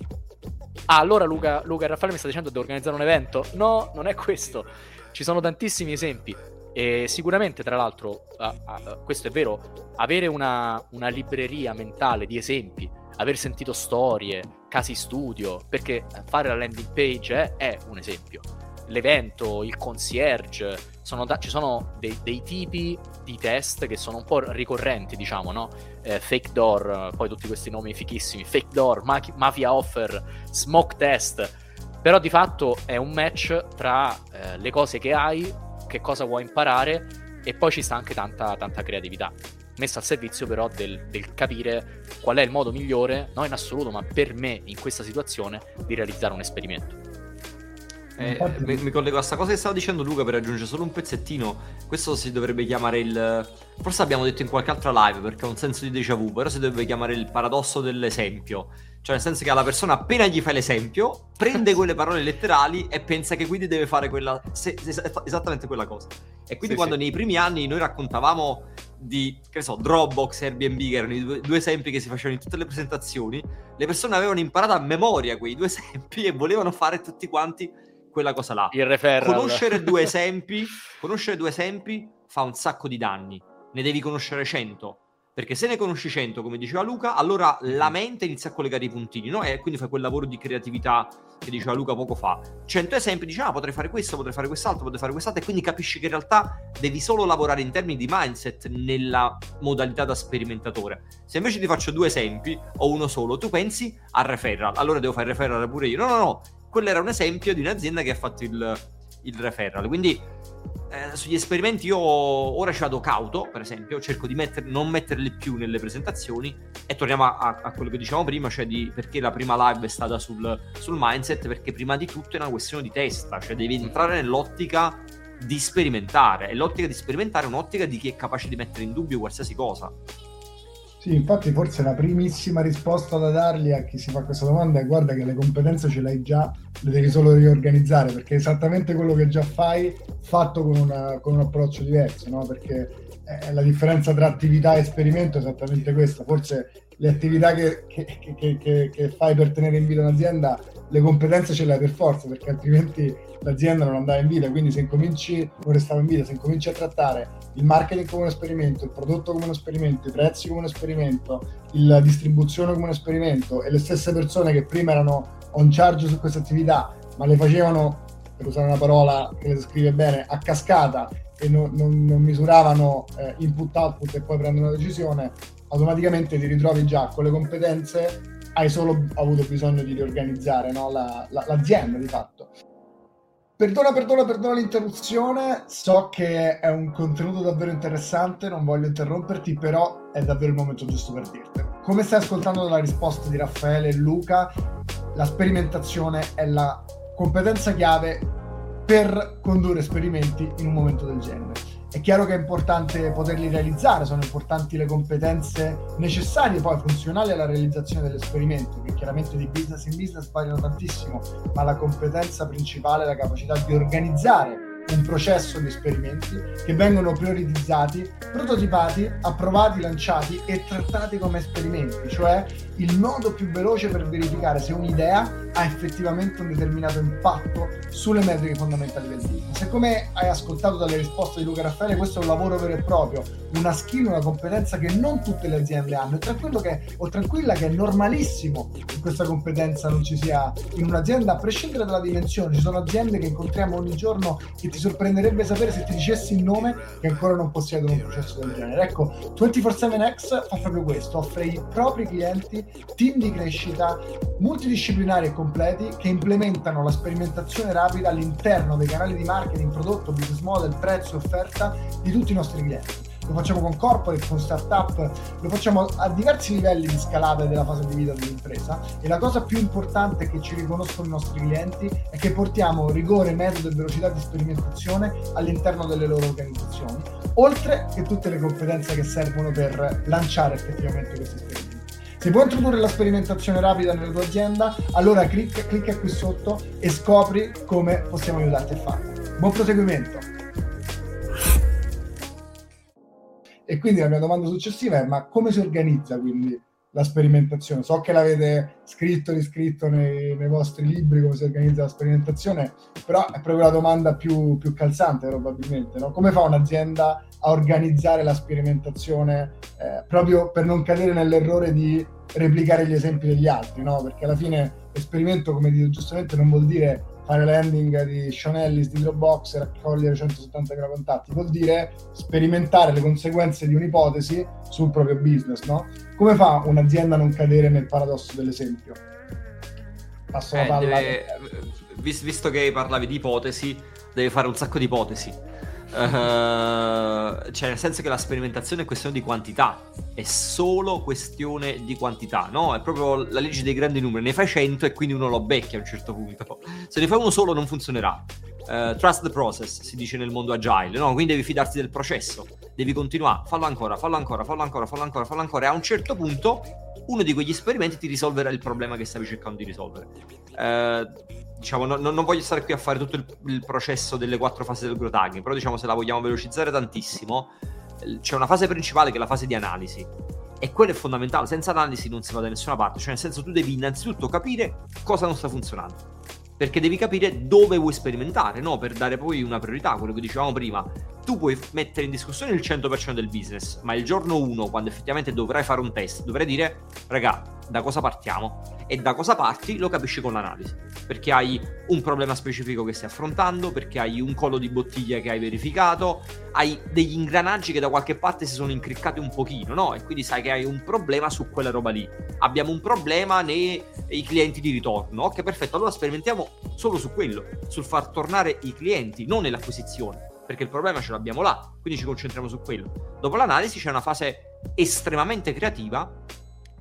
Ah, allora Luca, Luca e Raffaele mi sta dicendo di organizzare un evento? No, non è questo. Ci sono tantissimi esempi. E sicuramente, tra l'altro, uh, uh, questo è vero, avere una, una, libreria mentale di esempi, aver sentito storie, casi studio, perché fare la landing page è, è un esempio. L'evento, il concierge, sono da, ci sono dei, dei, tipi di test che sono un po' ricorrenti, diciamo, no? Eh, fake door, poi tutti questi nomi fichissimi, fake door, ma- mafia offer, smoke test, però di fatto è un match tra eh, le cose che hai che cosa vuoi imparare e poi ci sta anche tanta, tanta creatività. messa al servizio però del, del, capire qual è il modo migliore, non in assoluto, ma per me in questa situazione, di realizzare un esperimento. Eh, mi, mi, collego a questa cosa che stava dicendo Luca per aggiungere solo un pezzettino. Questo si dovrebbe chiamare il. Forse abbiamo detto in qualche altra live perché ha un senso di déjà vu, però si dovrebbe chiamare il paradosso dell'esempio. Cioè, nel senso che alla persona, appena gli fai l'esempio, prende quelle parole letterali e pensa che quindi deve fare quella, se, esattamente quella cosa. E quindi sì, quando sì. nei primi anni noi raccontavamo di, che ne so, Dropbox, Airbnb, che erano i due, due, esempi che si facevano in tutte le presentazioni, le persone avevano imparato a memoria quei due esempi e volevano fare tutti quanti quella cosa là. Il referral. Conoscere due [laughs] esempi, conoscere due esempi fa un sacco di danni. Ne devi conoscere 100 perché se ne conosci 100, come diceva Luca, allora la mente inizia a collegare i puntini, no? E quindi fai quel lavoro di creatività che diceva Luca poco fa. 100 esempi, dici, ah, potrei fare questo, potrei fare quest'altro, potrei fare quest'altro, e quindi capisci che in realtà devi solo lavorare in termini di mindset nella modalità da sperimentatore. Se invece ti faccio due esempi, o uno solo, tu pensi a referral, allora devo fare referral pure io. No, no, no, quello era un esempio di un'azienda che ha fatto il, il referral. Quindi eh, sugli esperimenti io ora ci vado cauto, per esempio, cerco di metter, non metterli più nelle presentazioni e torniamo a, a, quello che dicevamo prima, cioè di perché la prima live è stata sul, sul mindset, perché prima di tutto è una questione di testa, cioè devi entrare nell'ottica di sperimentare e l'ottica di sperimentare è un'ottica di chi è capace di mettere in dubbio qualsiasi cosa. Sì, infatti forse la primissima risposta da dargli a chi si fa questa domanda è guarda che le competenze ce l'hai già, le devi solo riorganizzare, perché è esattamente quello che già fai fatto con, una, con un approccio diverso, no? Perché eh, la differenza tra attività e esperimento è esattamente questa, forse le attività che, che, che, che fai per tenere in vita un'azienda le competenze ce le hai per forza, perché altrimenti l'azienda non andava in vita. Quindi se incominci, non restava in vita, se incominci a trattare il marketing come un esperimento, il prodotto come un esperimento, i prezzi come un esperimento, la distribuzione come un esperimento e le stesse persone che prima erano on charge su queste attività, ma le facevano, per usare una parola che le scrive bene, a cascata e non, non, non misuravano eh, input-output e poi prendono una decisione, automaticamente ti ritrovi già con le competenze hai solo avuto bisogno di riorganizzare no? la, la, l'azienda di fatto. Perdona, perdona, perdona l'interruzione, so che è un contenuto davvero interessante, non voglio interromperti, però è davvero il momento giusto per dirtelo. Come stai ascoltando dalla risposta di Raffaele e Luca, la sperimentazione è la competenza chiave per condurre esperimenti in un momento del genere. È chiaro che è importante poterli realizzare, sono importanti le competenze necessarie, poi funzionali alla realizzazione dell'esperimento, che chiaramente di business in business variano tantissimo, ma la competenza principale è la capacità di organizzare un processo di esperimenti che vengono prioritizzati, prototipati, approvati, lanciati e trattati come esperimenti, cioè il modo più veloce per verificare se un'idea ha effettivamente un determinato impatto sulle metriche fondamentali del business. E come hai ascoltato dalle risposte di Luca Raffaele, questo è un lavoro vero e proprio, una skill, una competenza che non tutte le aziende hanno. E tranquillo che, o tranquilla che è normalissimo che questa competenza non ci sia in un'azienda, a prescindere dalla dimensione. Ci sono aziende che incontriamo ogni giorno che ti sorprenderebbe sapere se ti dicessi il nome che ancora non possiedono un processo del genere. Ecco, 24-7X fa proprio questo, offre ai propri clienti team di crescita multidisciplinari e completi che implementano la sperimentazione rapida all'interno dei canali di marketing, prodotto, business model, prezzo e offerta di tutti i nostri clienti. Lo facciamo con corporate, con startup, lo facciamo a diversi livelli di scalata della fase di vita dell'impresa e la cosa più importante che ci riconoscono i nostri clienti è che portiamo rigore, metodo e velocità di sperimentazione all'interno delle loro organizzazioni, oltre che tutte le competenze che servono per lanciare effettivamente questi esperimenti. Se vuoi introdurre la sperimentazione rapida nella tua azienda, allora clicca, clicca qui sotto e scopri come possiamo aiutarti a farlo. Buon proseguimento! E quindi la mia domanda successiva è: ma come si organizza quindi la sperimentazione? So che l'avete scritto e riscritto nei, nei, vostri libri come si organizza la sperimentazione, però è proprio la domanda più, più calzante probabilmente. No? Come fa un'azienda a organizzare la sperimentazione eh, proprio per non cadere nell'errore di replicare gli esempi degli altri, no? Perché alla fine esperimento, come dite giustamente, non vuol dire fare landing di Sean Ellis di Dropbox e raccogliere 170 contatti, vuol dire sperimentare le conseguenze di un'ipotesi sul proprio business, no? Come fa un'azienda a non cadere nel paradosso dell'esempio? Passo la palla. Deve, visto che parlavi di ipotesi, deve fare un sacco di ipotesi Uh, cioè, nel senso che la sperimentazione è questione di quantità, è solo questione di quantità, no? È proprio la legge dei grandi numeri. Ne fai 100 e quindi uno lo becchia a un certo punto. Se ne fai uno solo non funzionerà. Uh, trust the process, si dice nel mondo agile, no? Quindi devi fidarti del processo, devi continuare, fallo ancora, fallo ancora, fallo ancora, fallo ancora, fallo ancora, e a un certo punto uno di quegli esperimenti ti risolverà il problema che stavi cercando di risolvere. Uh, diciamo, no, non voglio stare qui a fare tutto il, il, processo delle quattro fasi del growth però diciamo se la vogliamo velocizzare tantissimo, c'è una fase principale che è la fase di analisi. E quello è fondamentale, senza analisi non si va da nessuna parte, cioè nel senso tu devi innanzitutto capire cosa non sta funzionando perché devi capire dove vuoi sperimentare, no? Per dare poi una priorità, quello che dicevamo prima. Tu puoi mettere in discussione il 100% del business, ma il giorno 1, quando effettivamente dovrai fare un test, dovrai dire, raga, da cosa partiamo? E da cosa parti lo capisci con l'analisi, perché hai un problema specifico che stai affrontando, perché hai un collo di bottiglia che hai verificato, hai degli ingranaggi che da qualche parte si sono incriccati un pochino, no? E quindi sai che hai un problema su quella roba lì. Abbiamo un problema nei clienti di ritorno. Ok, perfetto, allora sperimentiamo solo su quello, sul far tornare i clienti, non nell'acquisizione perché il problema ce l'abbiamo là, quindi ci concentriamo su quello. Dopo l'analisi c'è una fase estremamente creativa,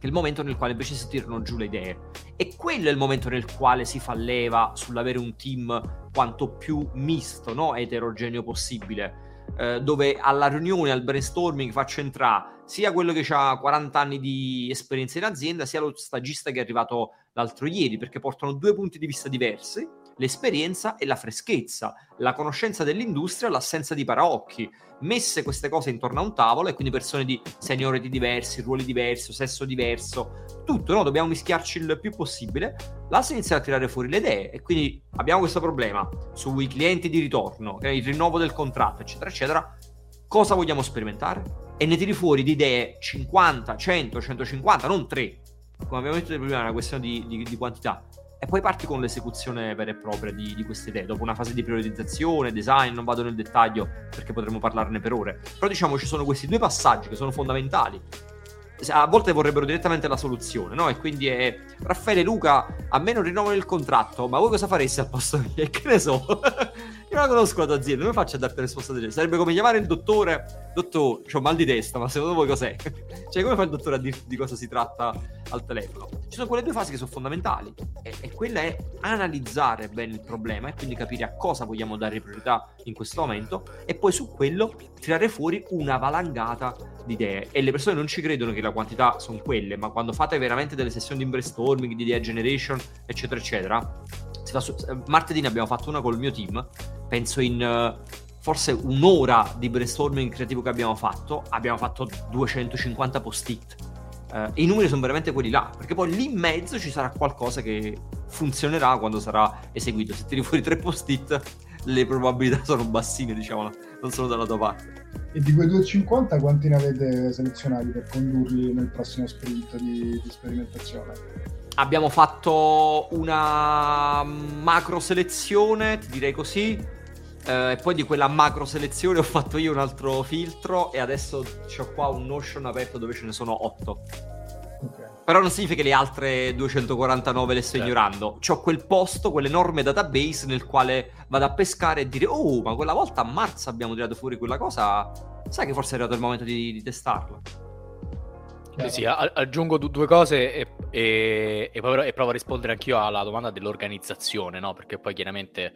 che è il momento nel quale invece si tirano giù le idee. E quello è il momento nel quale si fa leva sull'avere un team quanto più misto, no? eterogeneo possibile. Eh, dove alla riunione, al brainstorming faccio entrare sia quello che ha 40 anni di esperienza in azienda, sia lo stagista che è arrivato l'altro ieri, perché portano due punti di vista diversi l'esperienza e la freschezza, la conoscenza dell'industria, l'assenza di paraocchi. Messe queste cose intorno a un tavolo e quindi persone di seniority diversi, ruoli diversi, sesso diverso, tutto, no? Dobbiamo mischiarci il più possibile. Là si iniziano a tirare fuori le idee e quindi abbiamo questo problema sui clienti di ritorno, il rinnovo del contratto, eccetera, eccetera. Cosa vogliamo sperimentare? E ne tiri fuori di idee 50, 100, 150, non 3. Come abbiamo detto prima, è una questione di, di, di quantità e poi parti con l'esecuzione vera e propria di, di, queste idee, dopo una fase di priorizzazione, design, non vado nel dettaglio perché potremmo parlarne per ore, però diciamo ci sono questi due passaggi che sono fondamentali. A volte vorrebbero direttamente la soluzione, no? E quindi è Raffaele Luca, a me non rinnovano il contratto, ma voi cosa fareste al posto mio? [laughs] Che ne so? Io non conosco la tua azienda, come faccio a darti risposta del genere? Sarebbe come chiamare il dottore, dottore, ho mal di testa, ma secondo voi cos'è? [laughs] cioè, come fa il dottore a dirti di cosa si tratta al telefono? Ci sono quelle due fasi che sono fondamentali e, e quella è analizzare bene il problema e quindi capire a cosa vogliamo dare priorità in questo momento e poi su quello tirare fuori una valangata di idee. E le persone non ci credono che la quantità sono quelle, ma quando fate veramente delle sessioni di brainstorming, di idea generation, eccetera, eccetera, su... martedì ne abbiamo fatto una col mio team penso in uh, forse un'ora di brainstorming creativo che abbiamo fatto, abbiamo fatto 250 post-it. Uh, I numeri sono veramente quelli là, perché poi lì in mezzo ci sarà qualcosa che funzionerà quando sarà eseguito. Se tiri fuori tre post-it, le probabilità sono bassine, diciamo, non sono dalla tua parte. E di quei 250 quanti ne avete selezionati per condurli nel prossimo sprint di, di sperimentazione? Abbiamo fatto una macro selezione, ti direi così, Uh, e poi di quella macro selezione [laughs] ho fatto io un altro filtro e adesso ho qua un Notion aperto dove ce ne sono 8. Okay. Però non significa che le altre 249 le sto certo. ignorando. Ho quel posto, quell'enorme database nel quale vado a pescare e dire oh, ma quella volta a marzo abbiamo tirato fuori quella cosa. Sai che forse è arrivato il momento di, di testarla. Sì, sì, aggiungo due cose e, e, e, poi, e provo a rispondere anch'io alla domanda dell'organizzazione, no? Perché poi chiaramente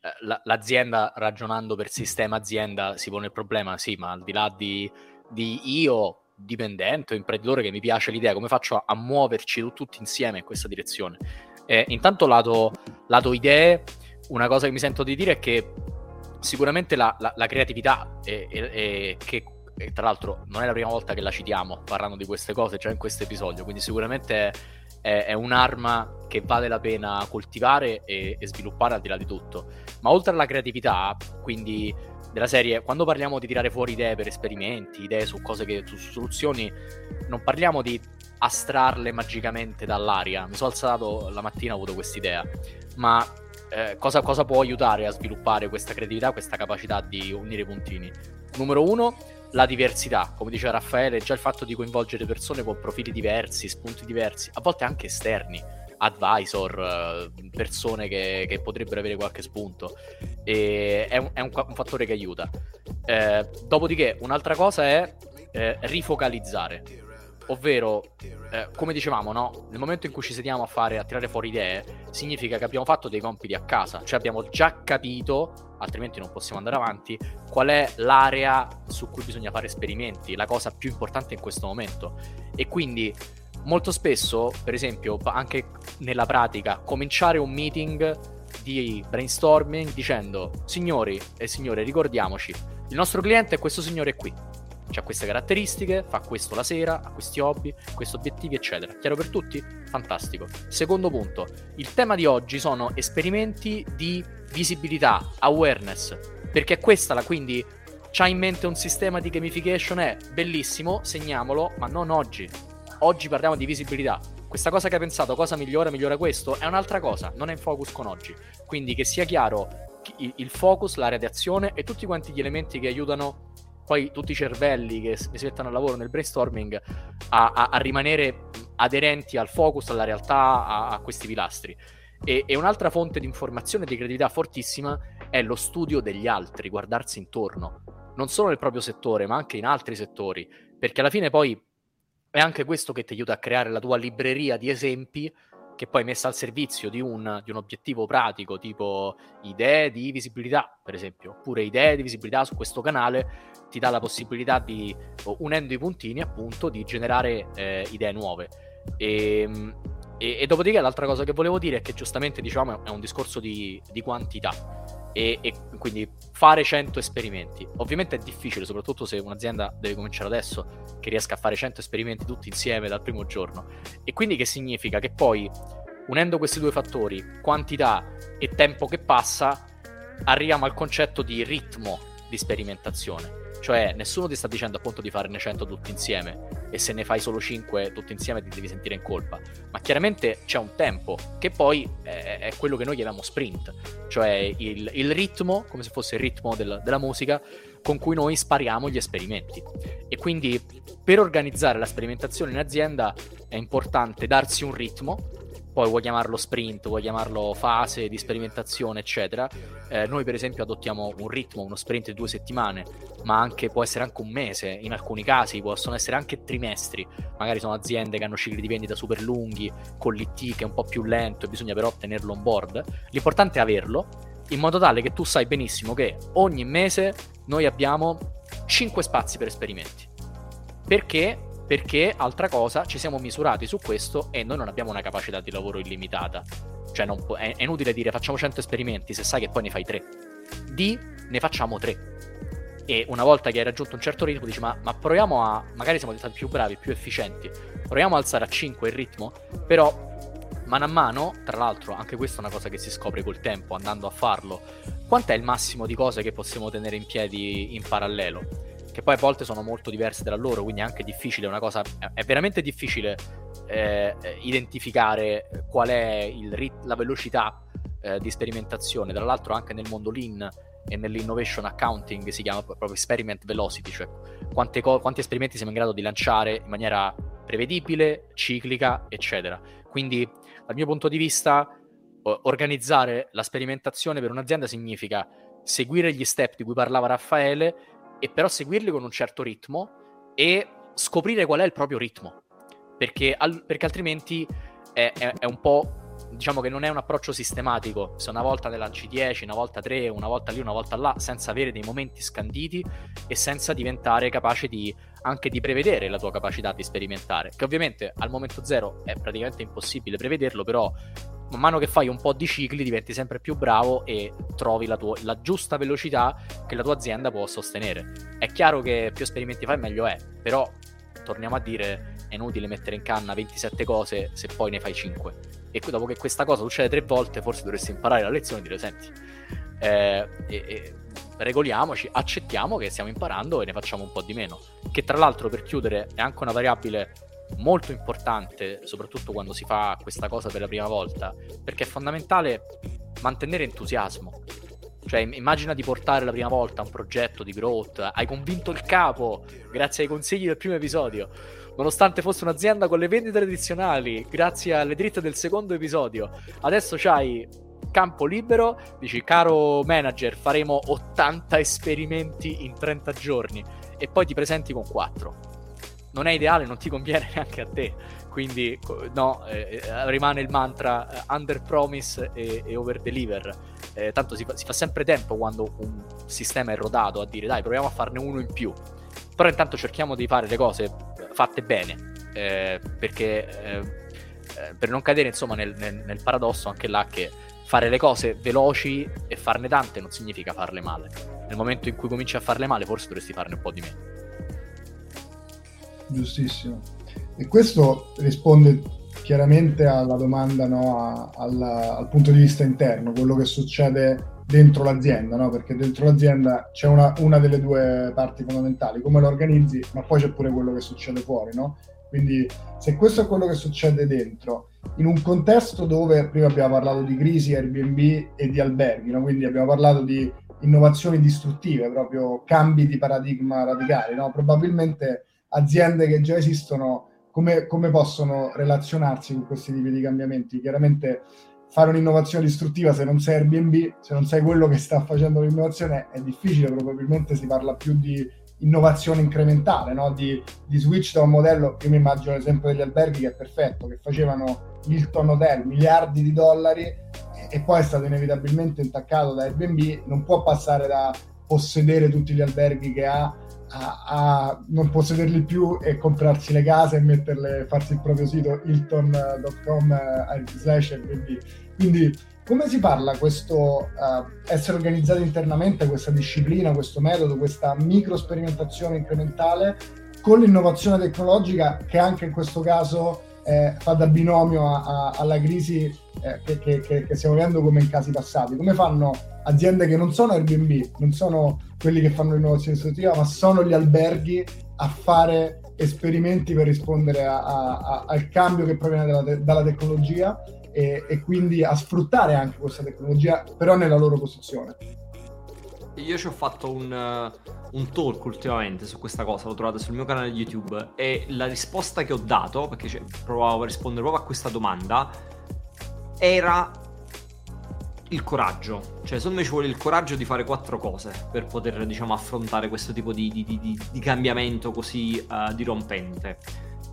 eh, l'azienda ragionando per sistema azienda si pone il problema, sì, ma al di là di, di io dipendente o imprenditore che mi piace l'idea, come faccio a, a muoverci tutti insieme in questa direzione? Eh, intanto lato, lato idee, una cosa che mi sento di dire è che sicuramente la, la, la creatività è, è, è che e tra l'altro non è la prima volta che la citiamo parlando di queste cose già in questo episodio, quindi sicuramente è, è un'arma che vale la pena coltivare e, e, sviluppare al di là di tutto. Ma oltre alla creatività, quindi della serie, quando parliamo di tirare fuori idee per esperimenti, idee su cose che, su soluzioni, non parliamo di astrarle magicamente dall'aria. Mi sono alzato la mattina e ho avuto quest'idea, ma eh, cosa, cosa può aiutare a sviluppare questa creatività, questa capacità di unire i puntini? Numero uno, la diversità, come diceva Raffaele, già il fatto di coinvolgere persone con profili diversi, spunti diversi, a volte anche esterni advisor, uh, persone che, che, potrebbero avere qualche spunto. E è un, è un, un fattore che aiuta. Eh, dopodiché, un'altra cosa è eh, rifocalizzare, ovvero, eh, come dicevamo, no? nel momento in cui ci sediamo a fare, a tirare fuori idee, significa che abbiamo fatto dei compiti a casa, cioè abbiamo già capito, altrimenti non possiamo andare avanti, qual è l'area su cui bisogna fare esperimenti, la cosa più importante in questo momento. E quindi molto spesso, per esempio, anche nella pratica, cominciare un meeting di brainstorming dicendo signori e signore ricordiamoci il nostro cliente è questo signore qui ha queste caratteristiche, fa questo la sera, ha questi hobby, questi obiettivi, eccetera. Chiaro per tutti? Fantastico. Secondo punto, il tema di oggi sono esperimenti di visibilità, awareness, perché questa la quindi c'ha in mente un sistema di gamification, è bellissimo, segniamolo, ma non oggi. Oggi parliamo di visibilità. Questa cosa che hai pensato, cosa migliora, migliora questo, è un'altra cosa, non è in focus con oggi. Quindi che sia chiaro il focus, l'area di azione e tutti quanti gli elementi che aiutano poi tutti i cervelli che si mettono al lavoro nel brainstorming a, a, a rimanere aderenti al focus, alla realtà, a, a questi pilastri. E, e, un'altra fonte di informazione e di credibilità fortissima è lo studio degli altri, guardarsi intorno, non solo nel proprio settore, ma anche in altri settori, perché alla fine poi è anche questo che ti aiuta a creare la tua libreria di esempi che poi messa al servizio di un, di un, obiettivo pratico, tipo idee di visibilità, per esempio, oppure idee di visibilità su questo canale, ti dà la possibilità di, unendo i puntini, appunto, di generare eh, idee nuove. Ehm, e, e, dopodiché l'altra cosa che volevo dire è che giustamente diciamo è un discorso di, di quantità. E, e, quindi fare 100 esperimenti. Ovviamente è difficile, soprattutto se un'azienda deve cominciare adesso, che riesca a fare 100 esperimenti tutti insieme dal primo giorno. E quindi che significa? Che poi, unendo questi due fattori, quantità e tempo che passa, arriviamo al concetto di ritmo di sperimentazione. Cioè, nessuno ti sta dicendo appunto di farne 100 tutti insieme e se ne fai solo 5 tutti insieme ti devi sentire in colpa. Ma chiaramente c'è un tempo che poi è, è quello che noi chiamiamo sprint, cioè il, il ritmo, come se fosse il ritmo del, della musica, con cui noi spariamo gli esperimenti. E quindi per organizzare la sperimentazione in azienda è importante darsi un ritmo poi vuoi chiamarlo sprint, vuoi chiamarlo fase di sperimentazione, eccetera. Eh, noi, per esempio, adottiamo un ritmo, uno sprint di due settimane, ma anche, può essere anche un mese. In alcuni casi possono essere anche trimestri. Magari sono aziende che hanno cicli di vendita super lunghi, con l'IT che è un po' più lento e bisogna però tenerlo on board. L'importante è averlo, in modo tale che tu sai benissimo che ogni mese noi abbiamo 5 spazi per esperimenti. Perché perché, altra cosa, ci siamo misurati su questo e noi non abbiamo una capacità di lavoro illimitata. Cioè, può, è, è, inutile dire facciamo 100 esperimenti se sai che poi ne fai 3. Di ne facciamo 3. E una volta che hai raggiunto un certo ritmo, dici: Ma, ma proviamo a. Magari siamo diventati più bravi, più efficienti. Proviamo a alzare a 5 il ritmo. Però, mano a mano, tra l'altro, anche questa è una cosa che si scopre col tempo, andando a farlo. Quant'è il massimo di cose che possiamo tenere in piedi in parallelo? Che poi a volte sono molto diverse tra loro, quindi è anche difficile, una cosa, è veramente difficile eh, identificare qual è rit- la velocità eh, di sperimentazione. Tra l'altro anche nel mondo lean e nell'innovation accounting si chiama proprio experiment velocity, cioè co- quanti esperimenti siamo in grado di lanciare in maniera prevedibile, ciclica, eccetera. Quindi dal mio punto di vista organizzare la sperimentazione per un'azienda significa seguire gli step di cui parlava Raffaele e però seguirli con un certo ritmo e scoprire qual è il proprio ritmo. Perché, al, perché altrimenti è, è, è, un po'. Diciamo che non è un approccio sistematico. Se una volta ne lanci 10, una volta 3, una volta lì, una volta là, senza avere dei momenti scanditi e senza diventare capace di, anche di prevedere la tua capacità di sperimentare. Che ovviamente al momento zero è praticamente impossibile prevederlo, però man mano che fai un po' di cicli diventi sempre più bravo e trovi la, tua, la giusta velocità che la tua azienda può sostenere. È chiaro che più esperimenti fai meglio è, però torniamo a dire è inutile mettere in canna 27 cose se poi ne fai 5. E dopo che questa cosa succede tre volte forse dovresti imparare la lezione e dire senti, eh, eh, regoliamoci, accettiamo che stiamo imparando e ne facciamo un po' di meno. Che tra l'altro per chiudere è anche una variabile molto importante, soprattutto quando si fa questa cosa per la prima volta, perché è fondamentale mantenere entusiasmo. Cioè, immagina di portare la prima volta un progetto di growth, hai convinto il capo grazie ai consigli del primo episodio, nonostante fosse un'azienda con le vendite tradizionali, grazie alle dritte del secondo episodio. Adesso c'hai campo libero, dici caro manager, faremo 80 esperimenti in 30 giorni e poi ti presenti con 4. Non è ideale, non ti conviene [laughs] neanche a te. Quindi no, eh, eh, rimane il mantra eh, under promise e, e over deliver. Eh, tanto si fa, si fa sempre tempo quando un sistema è rodato a dire dai proviamo a farne uno in più. Però intanto cerchiamo di fare le cose fatte bene. Eh, perché eh, per non cadere insomma nel, nel, nel paradosso anche là che fare le cose veloci e farne tante non significa farle male. Nel momento in cui cominci a farle male, forse dovresti farne un po' di meno. Giustissimo. E questo risponde chiaramente alla domanda no, a, alla, al punto di vista interno, quello che succede dentro l'azienda, no? perché dentro l'azienda c'è una, una, delle due parti fondamentali, come lo organizzi, ma poi c'è pure quello che succede fuori. No? Quindi se questo è quello che succede dentro, in un contesto dove prima abbiamo parlato di crisi, Airbnb e di alberghi, no? quindi abbiamo parlato di innovazioni distruttive, proprio cambi di paradigma radicali, no? probabilmente aziende che già esistono come, come, possono relazionarsi con questi tipi di cambiamenti? Chiaramente fare un'innovazione distruttiva se non sei Airbnb, se non sei quello che sta facendo l'innovazione è difficile, probabilmente si parla più di innovazione incrementale, no? di, di, switch da un modello, io mi immagino l'esempio degli alberghi che è perfetto, che facevano Hilton Hotel, miliardi di dollari e poi è stato inevitabilmente intaccato da Airbnb, non può passare da possedere tutti gli alberghi che ha a, a, non possederli più e comprarsi le case e metterle, farsi il proprio sito hilton.com eh, slash quindi, quindi come si parla questo uh, essere organizzato internamente, questa disciplina, questo metodo, questa micro sperimentazione incrementale con l'innovazione tecnologica che anche in questo caso eh, fa da binomio a, a, alla crisi eh, che, che, che, stiamo vivendo come in casi passati. Come fanno aziende che non sono Airbnb, non sono quelli che fanno l'innovazione istruttiva, ma sono gli alberghi a fare esperimenti per rispondere a, a, al cambio che proviene dalla, te- dalla tecnologia e, e, quindi a sfruttare anche questa tecnologia, però nella loro posizione. Io ci ho fatto un, uh, un talk ultimamente su questa cosa, l'ho trovato sul mio canale YouTube e la risposta che ho dato, perché cioè, provavo a rispondere proprio a questa domanda, era il coraggio. Cioè, secondo me ci vuole il coraggio di fare quattro cose per poter, diciamo, affrontare questo tipo di, di, di, di cambiamento così uh, dirompente.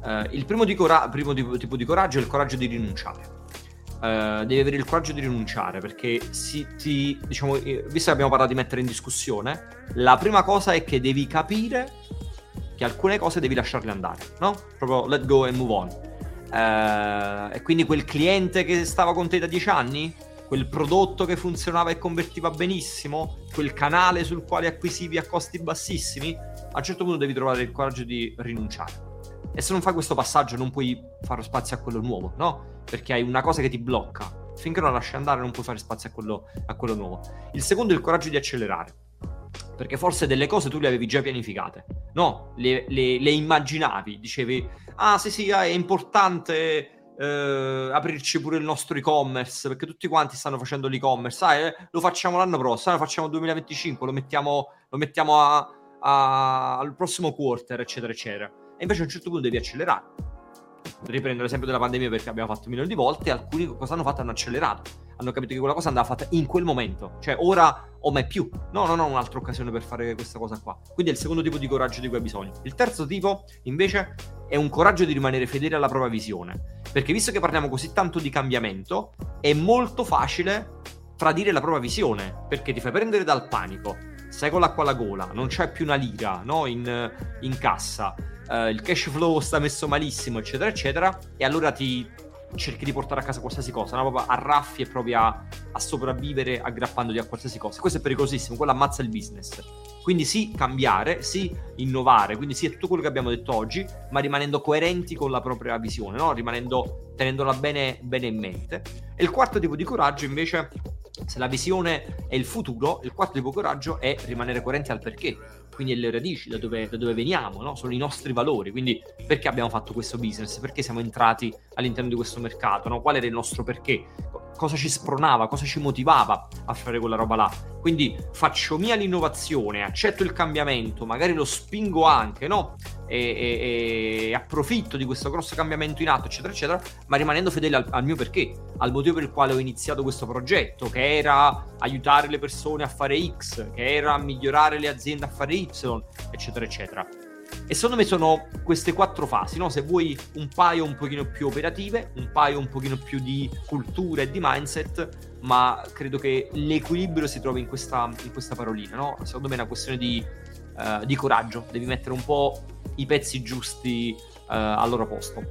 Uh, il primo, cora- primo tipo, tipo, di coraggio è il coraggio di rinunciare. Uh, devi avere il coraggio di rinunciare perché si, ti, diciamo, visto che abbiamo parlato di mettere in discussione, la prima cosa è che devi capire che alcune cose devi lasciarle andare, no? Proprio let go and move on. Uh, e quindi quel cliente che stava con te da dieci anni, quel prodotto che funzionava e convertiva benissimo, quel canale sul quale acquisivi a costi bassissimi, a un certo punto devi trovare il coraggio di rinunciare. E se non fai questo passaggio non puoi fare spazio a quello nuovo, no? Perché hai una cosa che ti blocca. Finché non la lasci andare non puoi fare spazio a quello, a quello nuovo. Il secondo è il coraggio di accelerare. Perché forse delle cose tu le avevi già pianificate. No, le, le, le immaginavi. Dicevi, ah sì sì, è importante eh, aprirci pure il nostro e-commerce, perché tutti quanti stanno facendo l'e-commerce, ah, eh, lo facciamo l'anno prossimo, lo facciamo 2025, lo mettiamo, lo mettiamo a, a, al prossimo quarter, eccetera, eccetera. E invece a un certo punto devi accelerare. Riprendo l'esempio della pandemia perché abbiamo fatto milioni di volte, alcuni cosa hanno fatto? Hanno accelerato hanno capito che quella cosa andava fatta in quel momento, cioè ora o mai più. No, non ho un'altra occasione per fare questa cosa qua. Quindi è il secondo tipo di coraggio di cui hai bisogno. Il terzo tipo, invece, è un coraggio di rimanere fedele alla propria visione. Perché visto che parliamo così tanto di cambiamento, è molto facile tradire la propria visione, perché ti fai prendere dal panico, sei con l'acqua alla gola, non c'è più una lira no? in, in, cassa, uh, il cash flow sta messo malissimo, eccetera, eccetera, e allora ti cerchi di portare a casa qualsiasi cosa, no? proprio arraffi e provi a, a sopravvivere aggrappandoti a qualsiasi cosa. Questo è pericolosissimo, quello ammazza il business. Quindi sì, cambiare, sì, innovare, quindi sì, è tutto quello che abbiamo detto oggi, ma rimanendo coerenti con la propria visione, no? rimanendo, tenendola bene, bene in mente. E il quarto tipo di coraggio invece se la visione è il futuro, il quarto tipo coraggio è rimanere coerenti al perché quindi le radici, da dove, da dove veniamo, no? sono i nostri valori, quindi perché abbiamo fatto questo business, perché siamo entrati all'interno di questo mercato, no? qual era il nostro perché. cosa ci spronava, cosa ci motivava a fare quella roba là. Quindi faccio mia l'innovazione, accetto il cambiamento, magari lo spingo anche, no? E, e, e approfitto di questo grosso cambiamento in atto, eccetera, eccetera, ma rimanendo fedele al, al, mio perché, al motivo per il quale ho iniziato questo progetto, che era aiutare le persone a fare X, che era migliorare le aziende a fare Y, eccetera, eccetera. E secondo me sono queste quattro fasi, no? Se vuoi un paio un pochino più operative, un paio un pochino più di cultura e di mindset, ma credo che l'equilibrio si trovi in questa, in questa parolina, no? Secondo me è una questione di, uh, di coraggio, devi mettere un po' i pezzi giusti uh, al loro posto.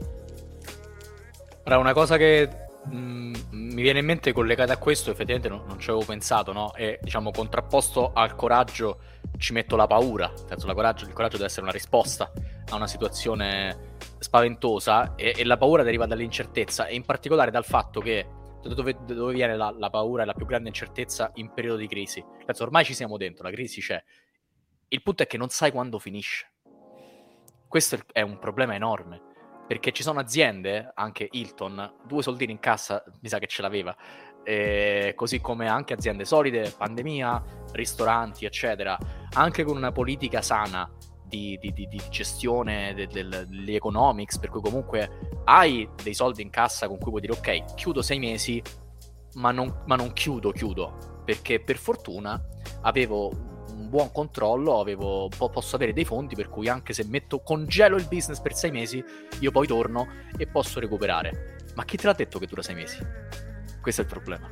Ora, una cosa che mm, mi viene in mente collegata a questo, effettivamente non, non ci avevo pensato, no? È, diciamo, contrapposto al coraggio ci metto la paura, senso, la coraggio, il coraggio deve essere una risposta a una situazione spaventosa e, e la paura deriva dall'incertezza e in particolare dal fatto che dove, dove viene la, la, paura e la più grande incertezza in periodo di crisi. Penso ormai ci siamo dentro, la crisi c'è. Il punto è che non sai quando finisce. Questo è un problema enorme perché ci sono aziende, anche Hilton, due soldini in cassa, mi sa che ce l'aveva, eh, così come anche aziende solide, pandemia, ristoranti, eccetera, anche con una politica sana di, di, di, di gestione de, de, degli economics, per cui comunque hai dei soldi in cassa con cui puoi dire ok, chiudo sei mesi, ma non, ma non chiudo, chiudo, perché per fortuna avevo buon controllo, avevo, posso avere dei fondi per cui anche se metto, congelo il business per sei mesi, io poi torno e posso recuperare. Ma chi te l'ha detto che dura sei mesi? Questo è il problema.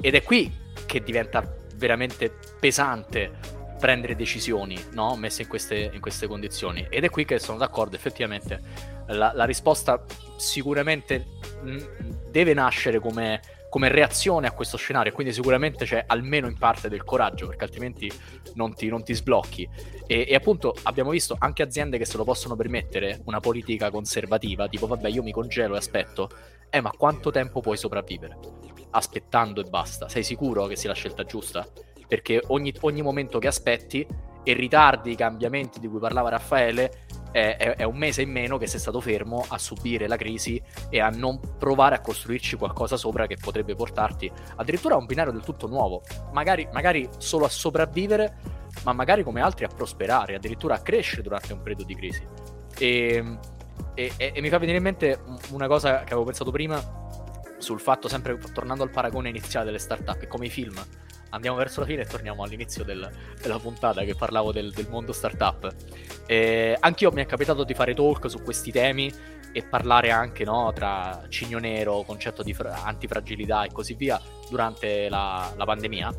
Ed è qui che diventa veramente pesante prendere decisioni no? messe in queste, in queste, condizioni. Ed è qui che sono d'accordo, effettivamente la, la risposta sicuramente mh, deve nascere come, come, reazione a questo scenario, quindi sicuramente c'è almeno in parte del coraggio, perché altrimenti non ti, non ti sblocchi. E, e, appunto abbiamo visto anche aziende che se lo possono permettere una politica conservativa, tipo vabbè io mi congelo e aspetto, eh, ma quanto tempo puoi sopravvivere? Aspettando e basta. Sei sicuro che sia la scelta giusta? Perché ogni, ogni momento che aspetti e ritardi i cambiamenti di cui parlava Raffaele è, è, è, un mese in meno che sei stato fermo a subire la crisi e a non provare a costruirci qualcosa sopra che potrebbe portarti addirittura a un binario del tutto nuovo. Magari, magari solo a sopravvivere, ma magari come altri a prosperare, addirittura a crescere durante un periodo di crisi. E e, e, e, mi fa venire in mente una cosa che avevo pensato prima sul fatto, sempre tornando al paragone iniziale delle startup, che come i film andiamo verso la fine e torniamo all'inizio del, della puntata che parlavo del, del mondo startup. Eh, anch'io mi è capitato di fare talk su questi temi e parlare anche no, tra cigno nero, concetto di fra- antifragilità e così via durante la, la pandemia.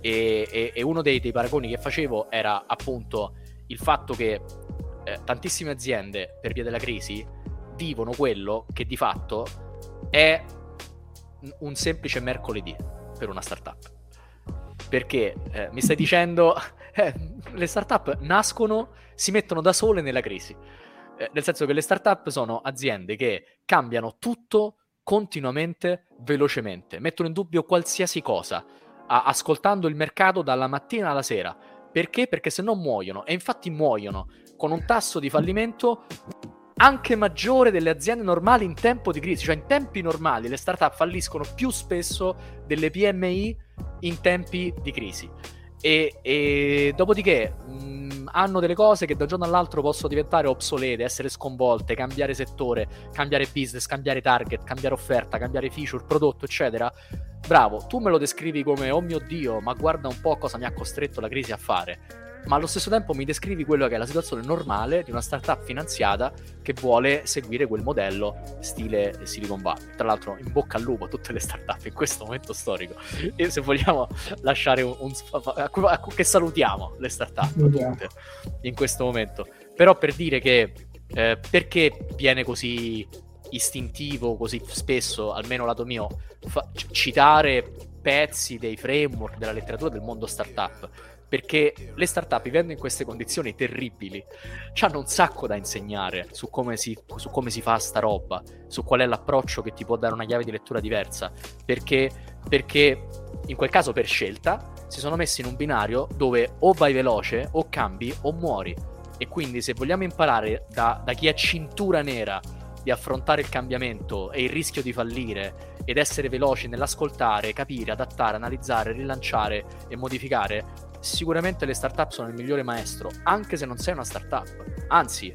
E, e, e uno dei, dei paragoni che facevo era appunto il fatto che eh, tantissime aziende, per via della crisi, vivono quello che di fatto è un semplice mercoledì per una startup. Perché eh, mi stai dicendo, [laughs] eh, le startup nascono, si mettono da sole nella crisi. Eh, nel senso che le startup sono aziende che cambiano tutto continuamente, velocemente, mettono in dubbio qualsiasi cosa, a- ascoltando il mercato dalla mattina alla sera. Perché? Perché se no muoiono. E infatti muoiono con un tasso di fallimento anche maggiore delle aziende normali in tempo di crisi, cioè in tempi normali le startup falliscono più spesso delle PMI in tempi di crisi. E, e dopodiché mh, hanno delle cose che da un giorno all'altro possono diventare obsolete, essere sconvolte, cambiare settore, cambiare business, cambiare target, cambiare offerta, cambiare feature, prodotto, eccetera. Bravo, tu me lo descrivi come oh mio dio, ma guarda un po' cosa mi ha costretto la crisi a fare ma allo stesso tempo mi descrivi quello che è la situazione normale di una startup finanziata che vuole seguire quel modello stile Silicon Valley. Tra l'altro, in bocca al lupo a tutte le startup in questo momento storico. E se vogliamo lasciare un, un che salutiamo le startup tutte in questo momento. Però per dire che eh, perché viene così istintivo così spesso, almeno lato mio, fa- citare pezzi dei framework della letteratura del mondo startup perché le startup vivendo in queste condizioni terribili hanno un sacco da insegnare su come, si, su come si fa sta roba, su qual è l'approccio che ti può dare una chiave di lettura diversa, perché, perché in quel caso per scelta si sono messi in un binario dove o vai veloce o cambi o muori. E quindi se vogliamo imparare da, da chi è cintura nera di affrontare il cambiamento e il rischio di fallire ed essere veloci nell'ascoltare, capire, adattare, analizzare, rilanciare e modificare, sicuramente le startup sono il migliore maestro, anche se non sei una startup. Anzi,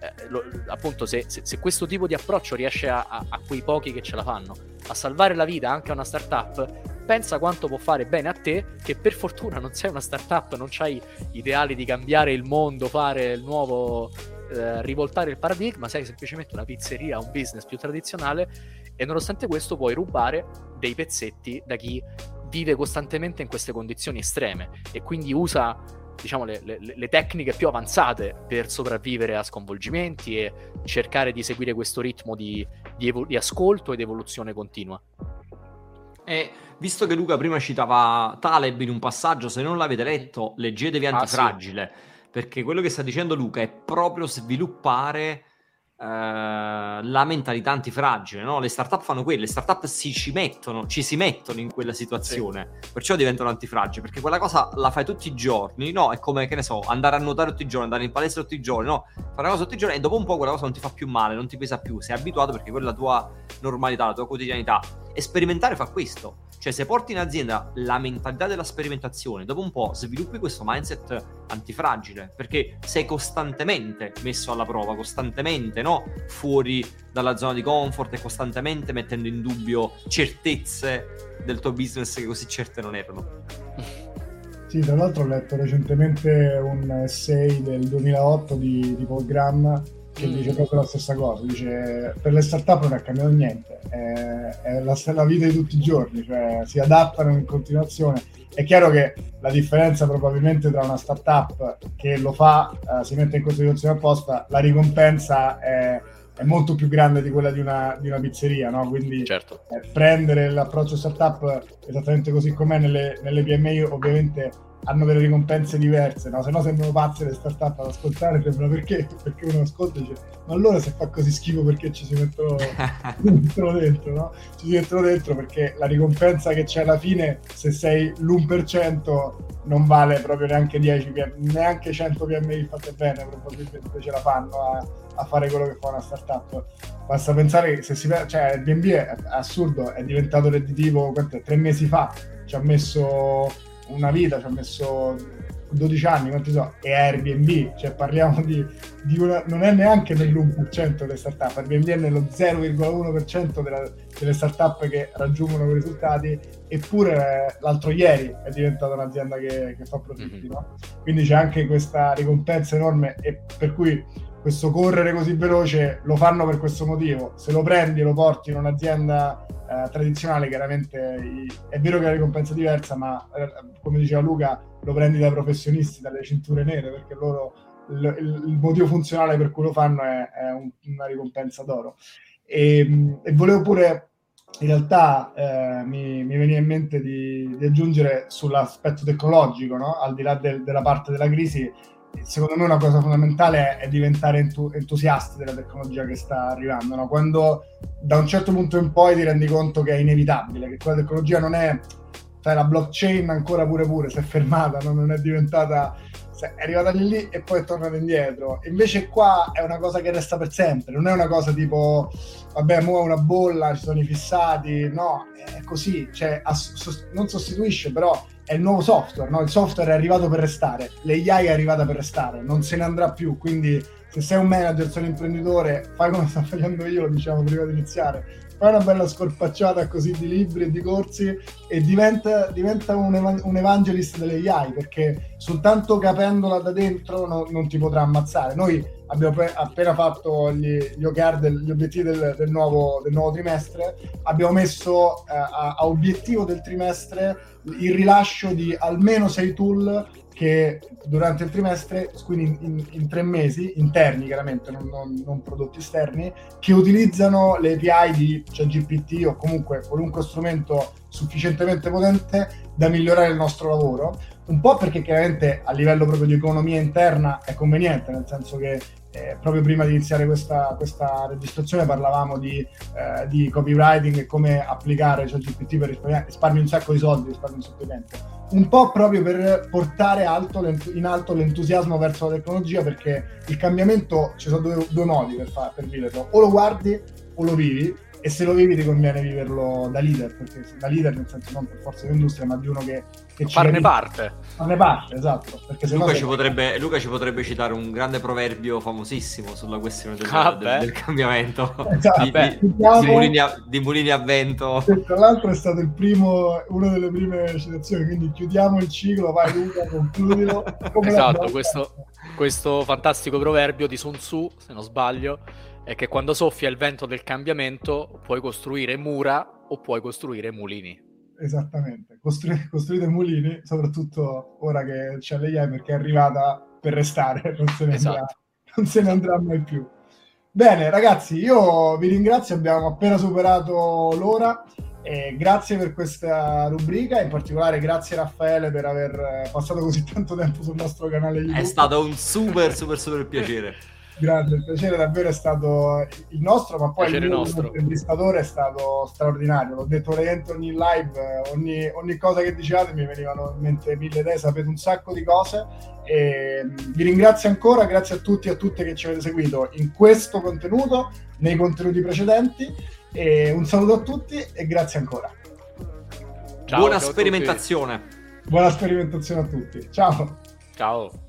eh, lo, appunto, se, se, se, questo tipo di approccio riesce a, a, a, quei pochi che ce la fanno a salvare la vita anche a una startup, pensa quanto può fare bene a te, che per fortuna non sei una startup, non hai ideali di cambiare il mondo, fare il nuovo. Eh, rivoltare il paradigma, sei semplicemente una pizzeria, un business più tradizionale e nonostante questo puoi rubare dei pezzetti da chi vive costantemente in queste condizioni estreme e quindi usa diciamo, le, le, le, tecniche più avanzate per sopravvivere a sconvolgimenti e cercare di seguire questo ritmo di, di, evo- di ascolto ed evoluzione continua. E visto che Luca prima citava Taleb in un passaggio, se non l'avete letto, leggetevi Antifragile, ah, sì. perché quello che sta dicendo Luca è proprio sviluppare eh, la mentalità antifragile, no? Le startup fanno quello, le startup si ci mettono, ci si mettono in quella situazione, sì. perciò diventano antifragili, perché quella cosa la fai tutti i giorni, no? È come, che ne so, andare a nuotare tutti i giorni, andare in palestra tutti i giorni, no? Fare una cosa tutti i giorni e dopo un po' quella cosa non ti fa più male, non ti pesa più, sei abituato perché quella è la tua normalità, la tua quotidianità. E sperimentare fa questo cioè, se porti in azienda la mentalità della sperimentazione, dopo un po' sviluppi questo mindset antifragile, perché sei costantemente messo alla prova, costantemente, no? Fuori dalla zona di comfort e costantemente mettendo in dubbio certezze del tuo business che così certe non erano. Sì, tra l'altro ho letto recentemente un essay del 2008 di, di Paul Graham che mm. dice proprio la stessa cosa, dice per le startup non è cambiato niente, è, è la, la, vita di tutti i giorni, cioè si adattano in continuazione. È chiaro che la differenza probabilmente tra una startup che lo fa, uh, si mette in continuazione apposta, la ricompensa è, è molto più grande di quella di una, di una pizzeria, no? quindi certo. eh, prendere l'approccio startup esattamente così com'è nelle, nelle PMI ovviamente hanno delle ricompense diverse, no? Se no sembrano pazze le start-up ad ascoltare, sembra perché? Perché uno ascolta e dice, ma allora se fa così schifo perché ci si mettono, [laughs] mettono dentro, no? Ci si mettono dentro perché la ricompensa che c'è alla fine, se sei l'1%, non vale proprio neanche 10 PM, neanche 100 PMI fatte bene, probabilmente ce la fanno a, a fare quello che fa una startup. Basta pensare che se si cioè Airbnb è assurdo, è diventato redditivo quanto, tre mesi fa, ci ha messo una vita, ci ha messo 12 anni, quanti so, e Airbnb, cioè parliamo di, di una, non è neanche nell'1% delle startup, Airbnb è nello 0,1% della, delle startup che raggiungono quei risultati, eppure l'altro ieri è diventata un'azienda che, che fa profitti, mm-hmm. no? Quindi c'è anche questa ricompensa enorme e per cui questo correre così veloce lo fanno per questo motivo. Se lo prendi e lo porti in un'azienda eh, tradizionale, chiaramente è vero che la ricompensa è diversa, ma eh, come diceva Luca, lo prendi dai professionisti, dalle cinture nere, perché loro il, il, il motivo funzionale per cui lo fanno è, è un, una ricompensa d'oro. E, e, volevo pure, in realtà, eh, mi, mi, veniva in mente di, di aggiungere sull'aspetto tecnologico, no? al di là del, della parte della crisi, secondo me una cosa fondamentale è diventare entu- entusiasti della tecnologia che sta arrivando. No? Quando da un certo punto in poi ti rendi conto che è inevitabile, che quella tecnologia non è, cioè la blockchain ancora pure pure si è fermata, no? non è diventata, è arrivata lì, e poi è tornata indietro. Invece qua è una cosa che resta per sempre, non è una cosa tipo, vabbè, è una bolla, ci sono i fissati, no, è così, cioè, ass- non sostituisce, però è il nuovo software, no? il software è arrivato per restare, l'AI è arrivata per restare, non se ne andrà più, quindi se sei un manager, sei un imprenditore, fai come sto facendo io, diciamo, prima di iniziare, fai una bella scorpacciata così di libri e di corsi e diventa, diventa un, ev- un, evangelist dell'AI, perché soltanto capendola da dentro no, non ti potrà ammazzare. Noi abbiamo appena fatto gli, gli OKR, del, gli obiettivi del, del, nuovo, del, nuovo, trimestre, abbiamo messo eh, a, a obiettivo del trimestre il rilascio di almeno sei tool che durante il trimestre, quindi in, in, in tre mesi, interni chiaramente, non, non, non, prodotti esterni, che utilizzano le API di cioè GPT o comunque qualunque strumento sufficientemente potente da migliorare il nostro lavoro. Un po' perché chiaramente a livello proprio di economia interna è conveniente, nel senso che eh, proprio prima di iniziare questa, questa registrazione parlavamo di, eh, di, copywriting e come applicare ChatGPT per risparmiare un sacco di soldi, risparmi un sacco di tempo. Un po' proprio per portare alto, in alto l'entusiasmo verso la tecnologia, perché il cambiamento ci sono due, due modi per, fa, per viverlo: o lo guardi o lo vivi e se lo vivi ti conviene viverlo da leader, perché da leader nel senso non per forza di industria, ma di uno che, che farne ci parte. Farne parte, esatto. Luca, ci potrebbe, Luca, ci potrebbe, citare un grande proverbio famosissimo sulla questione del, ah, del, del cambiamento esatto. di, di, di, mulini a, di, mulini a, vento. E tra l'altro è stato il primo, una delle prime citazioni, quindi chiudiamo il ciclo, vai Luca, concludilo. [laughs] esatto, questo, questo fantastico proverbio di Sun Tzu, se non sbaglio, è che quando soffia il vento del cambiamento puoi costruire mura o puoi costruire mulini. Esattamente, Costru- costruite mulini, soprattutto ora che c'è l'AI perché è arrivata per restare, non se ne, esatto. andrà, non se ne andrà mai più. Bene, ragazzi, io vi ringrazio, abbiamo appena superato l'ora. E grazie per questa rubrica, in particolare grazie Raffaele per aver passato così tanto tempo sul nostro canale YouTube. È stato un super, [laughs] super, super piacere. Grazie, il piacere davvero è stato il nostro, ma poi il nostro intervistatore è stato straordinario. L'ho detto veramente ogni live, ogni, ogni, cosa che dicevate mi venivano in mente mille idee, sapete un sacco di cose. E mm, vi ringrazio ancora, grazie a tutti e a tutte che ci avete seguito in questo contenuto, nei contenuti precedenti. E un saluto a tutti e grazie ancora. Ciao, Buona ciao sperimentazione. Buona sperimentazione a tutti. Ciao. Ciao.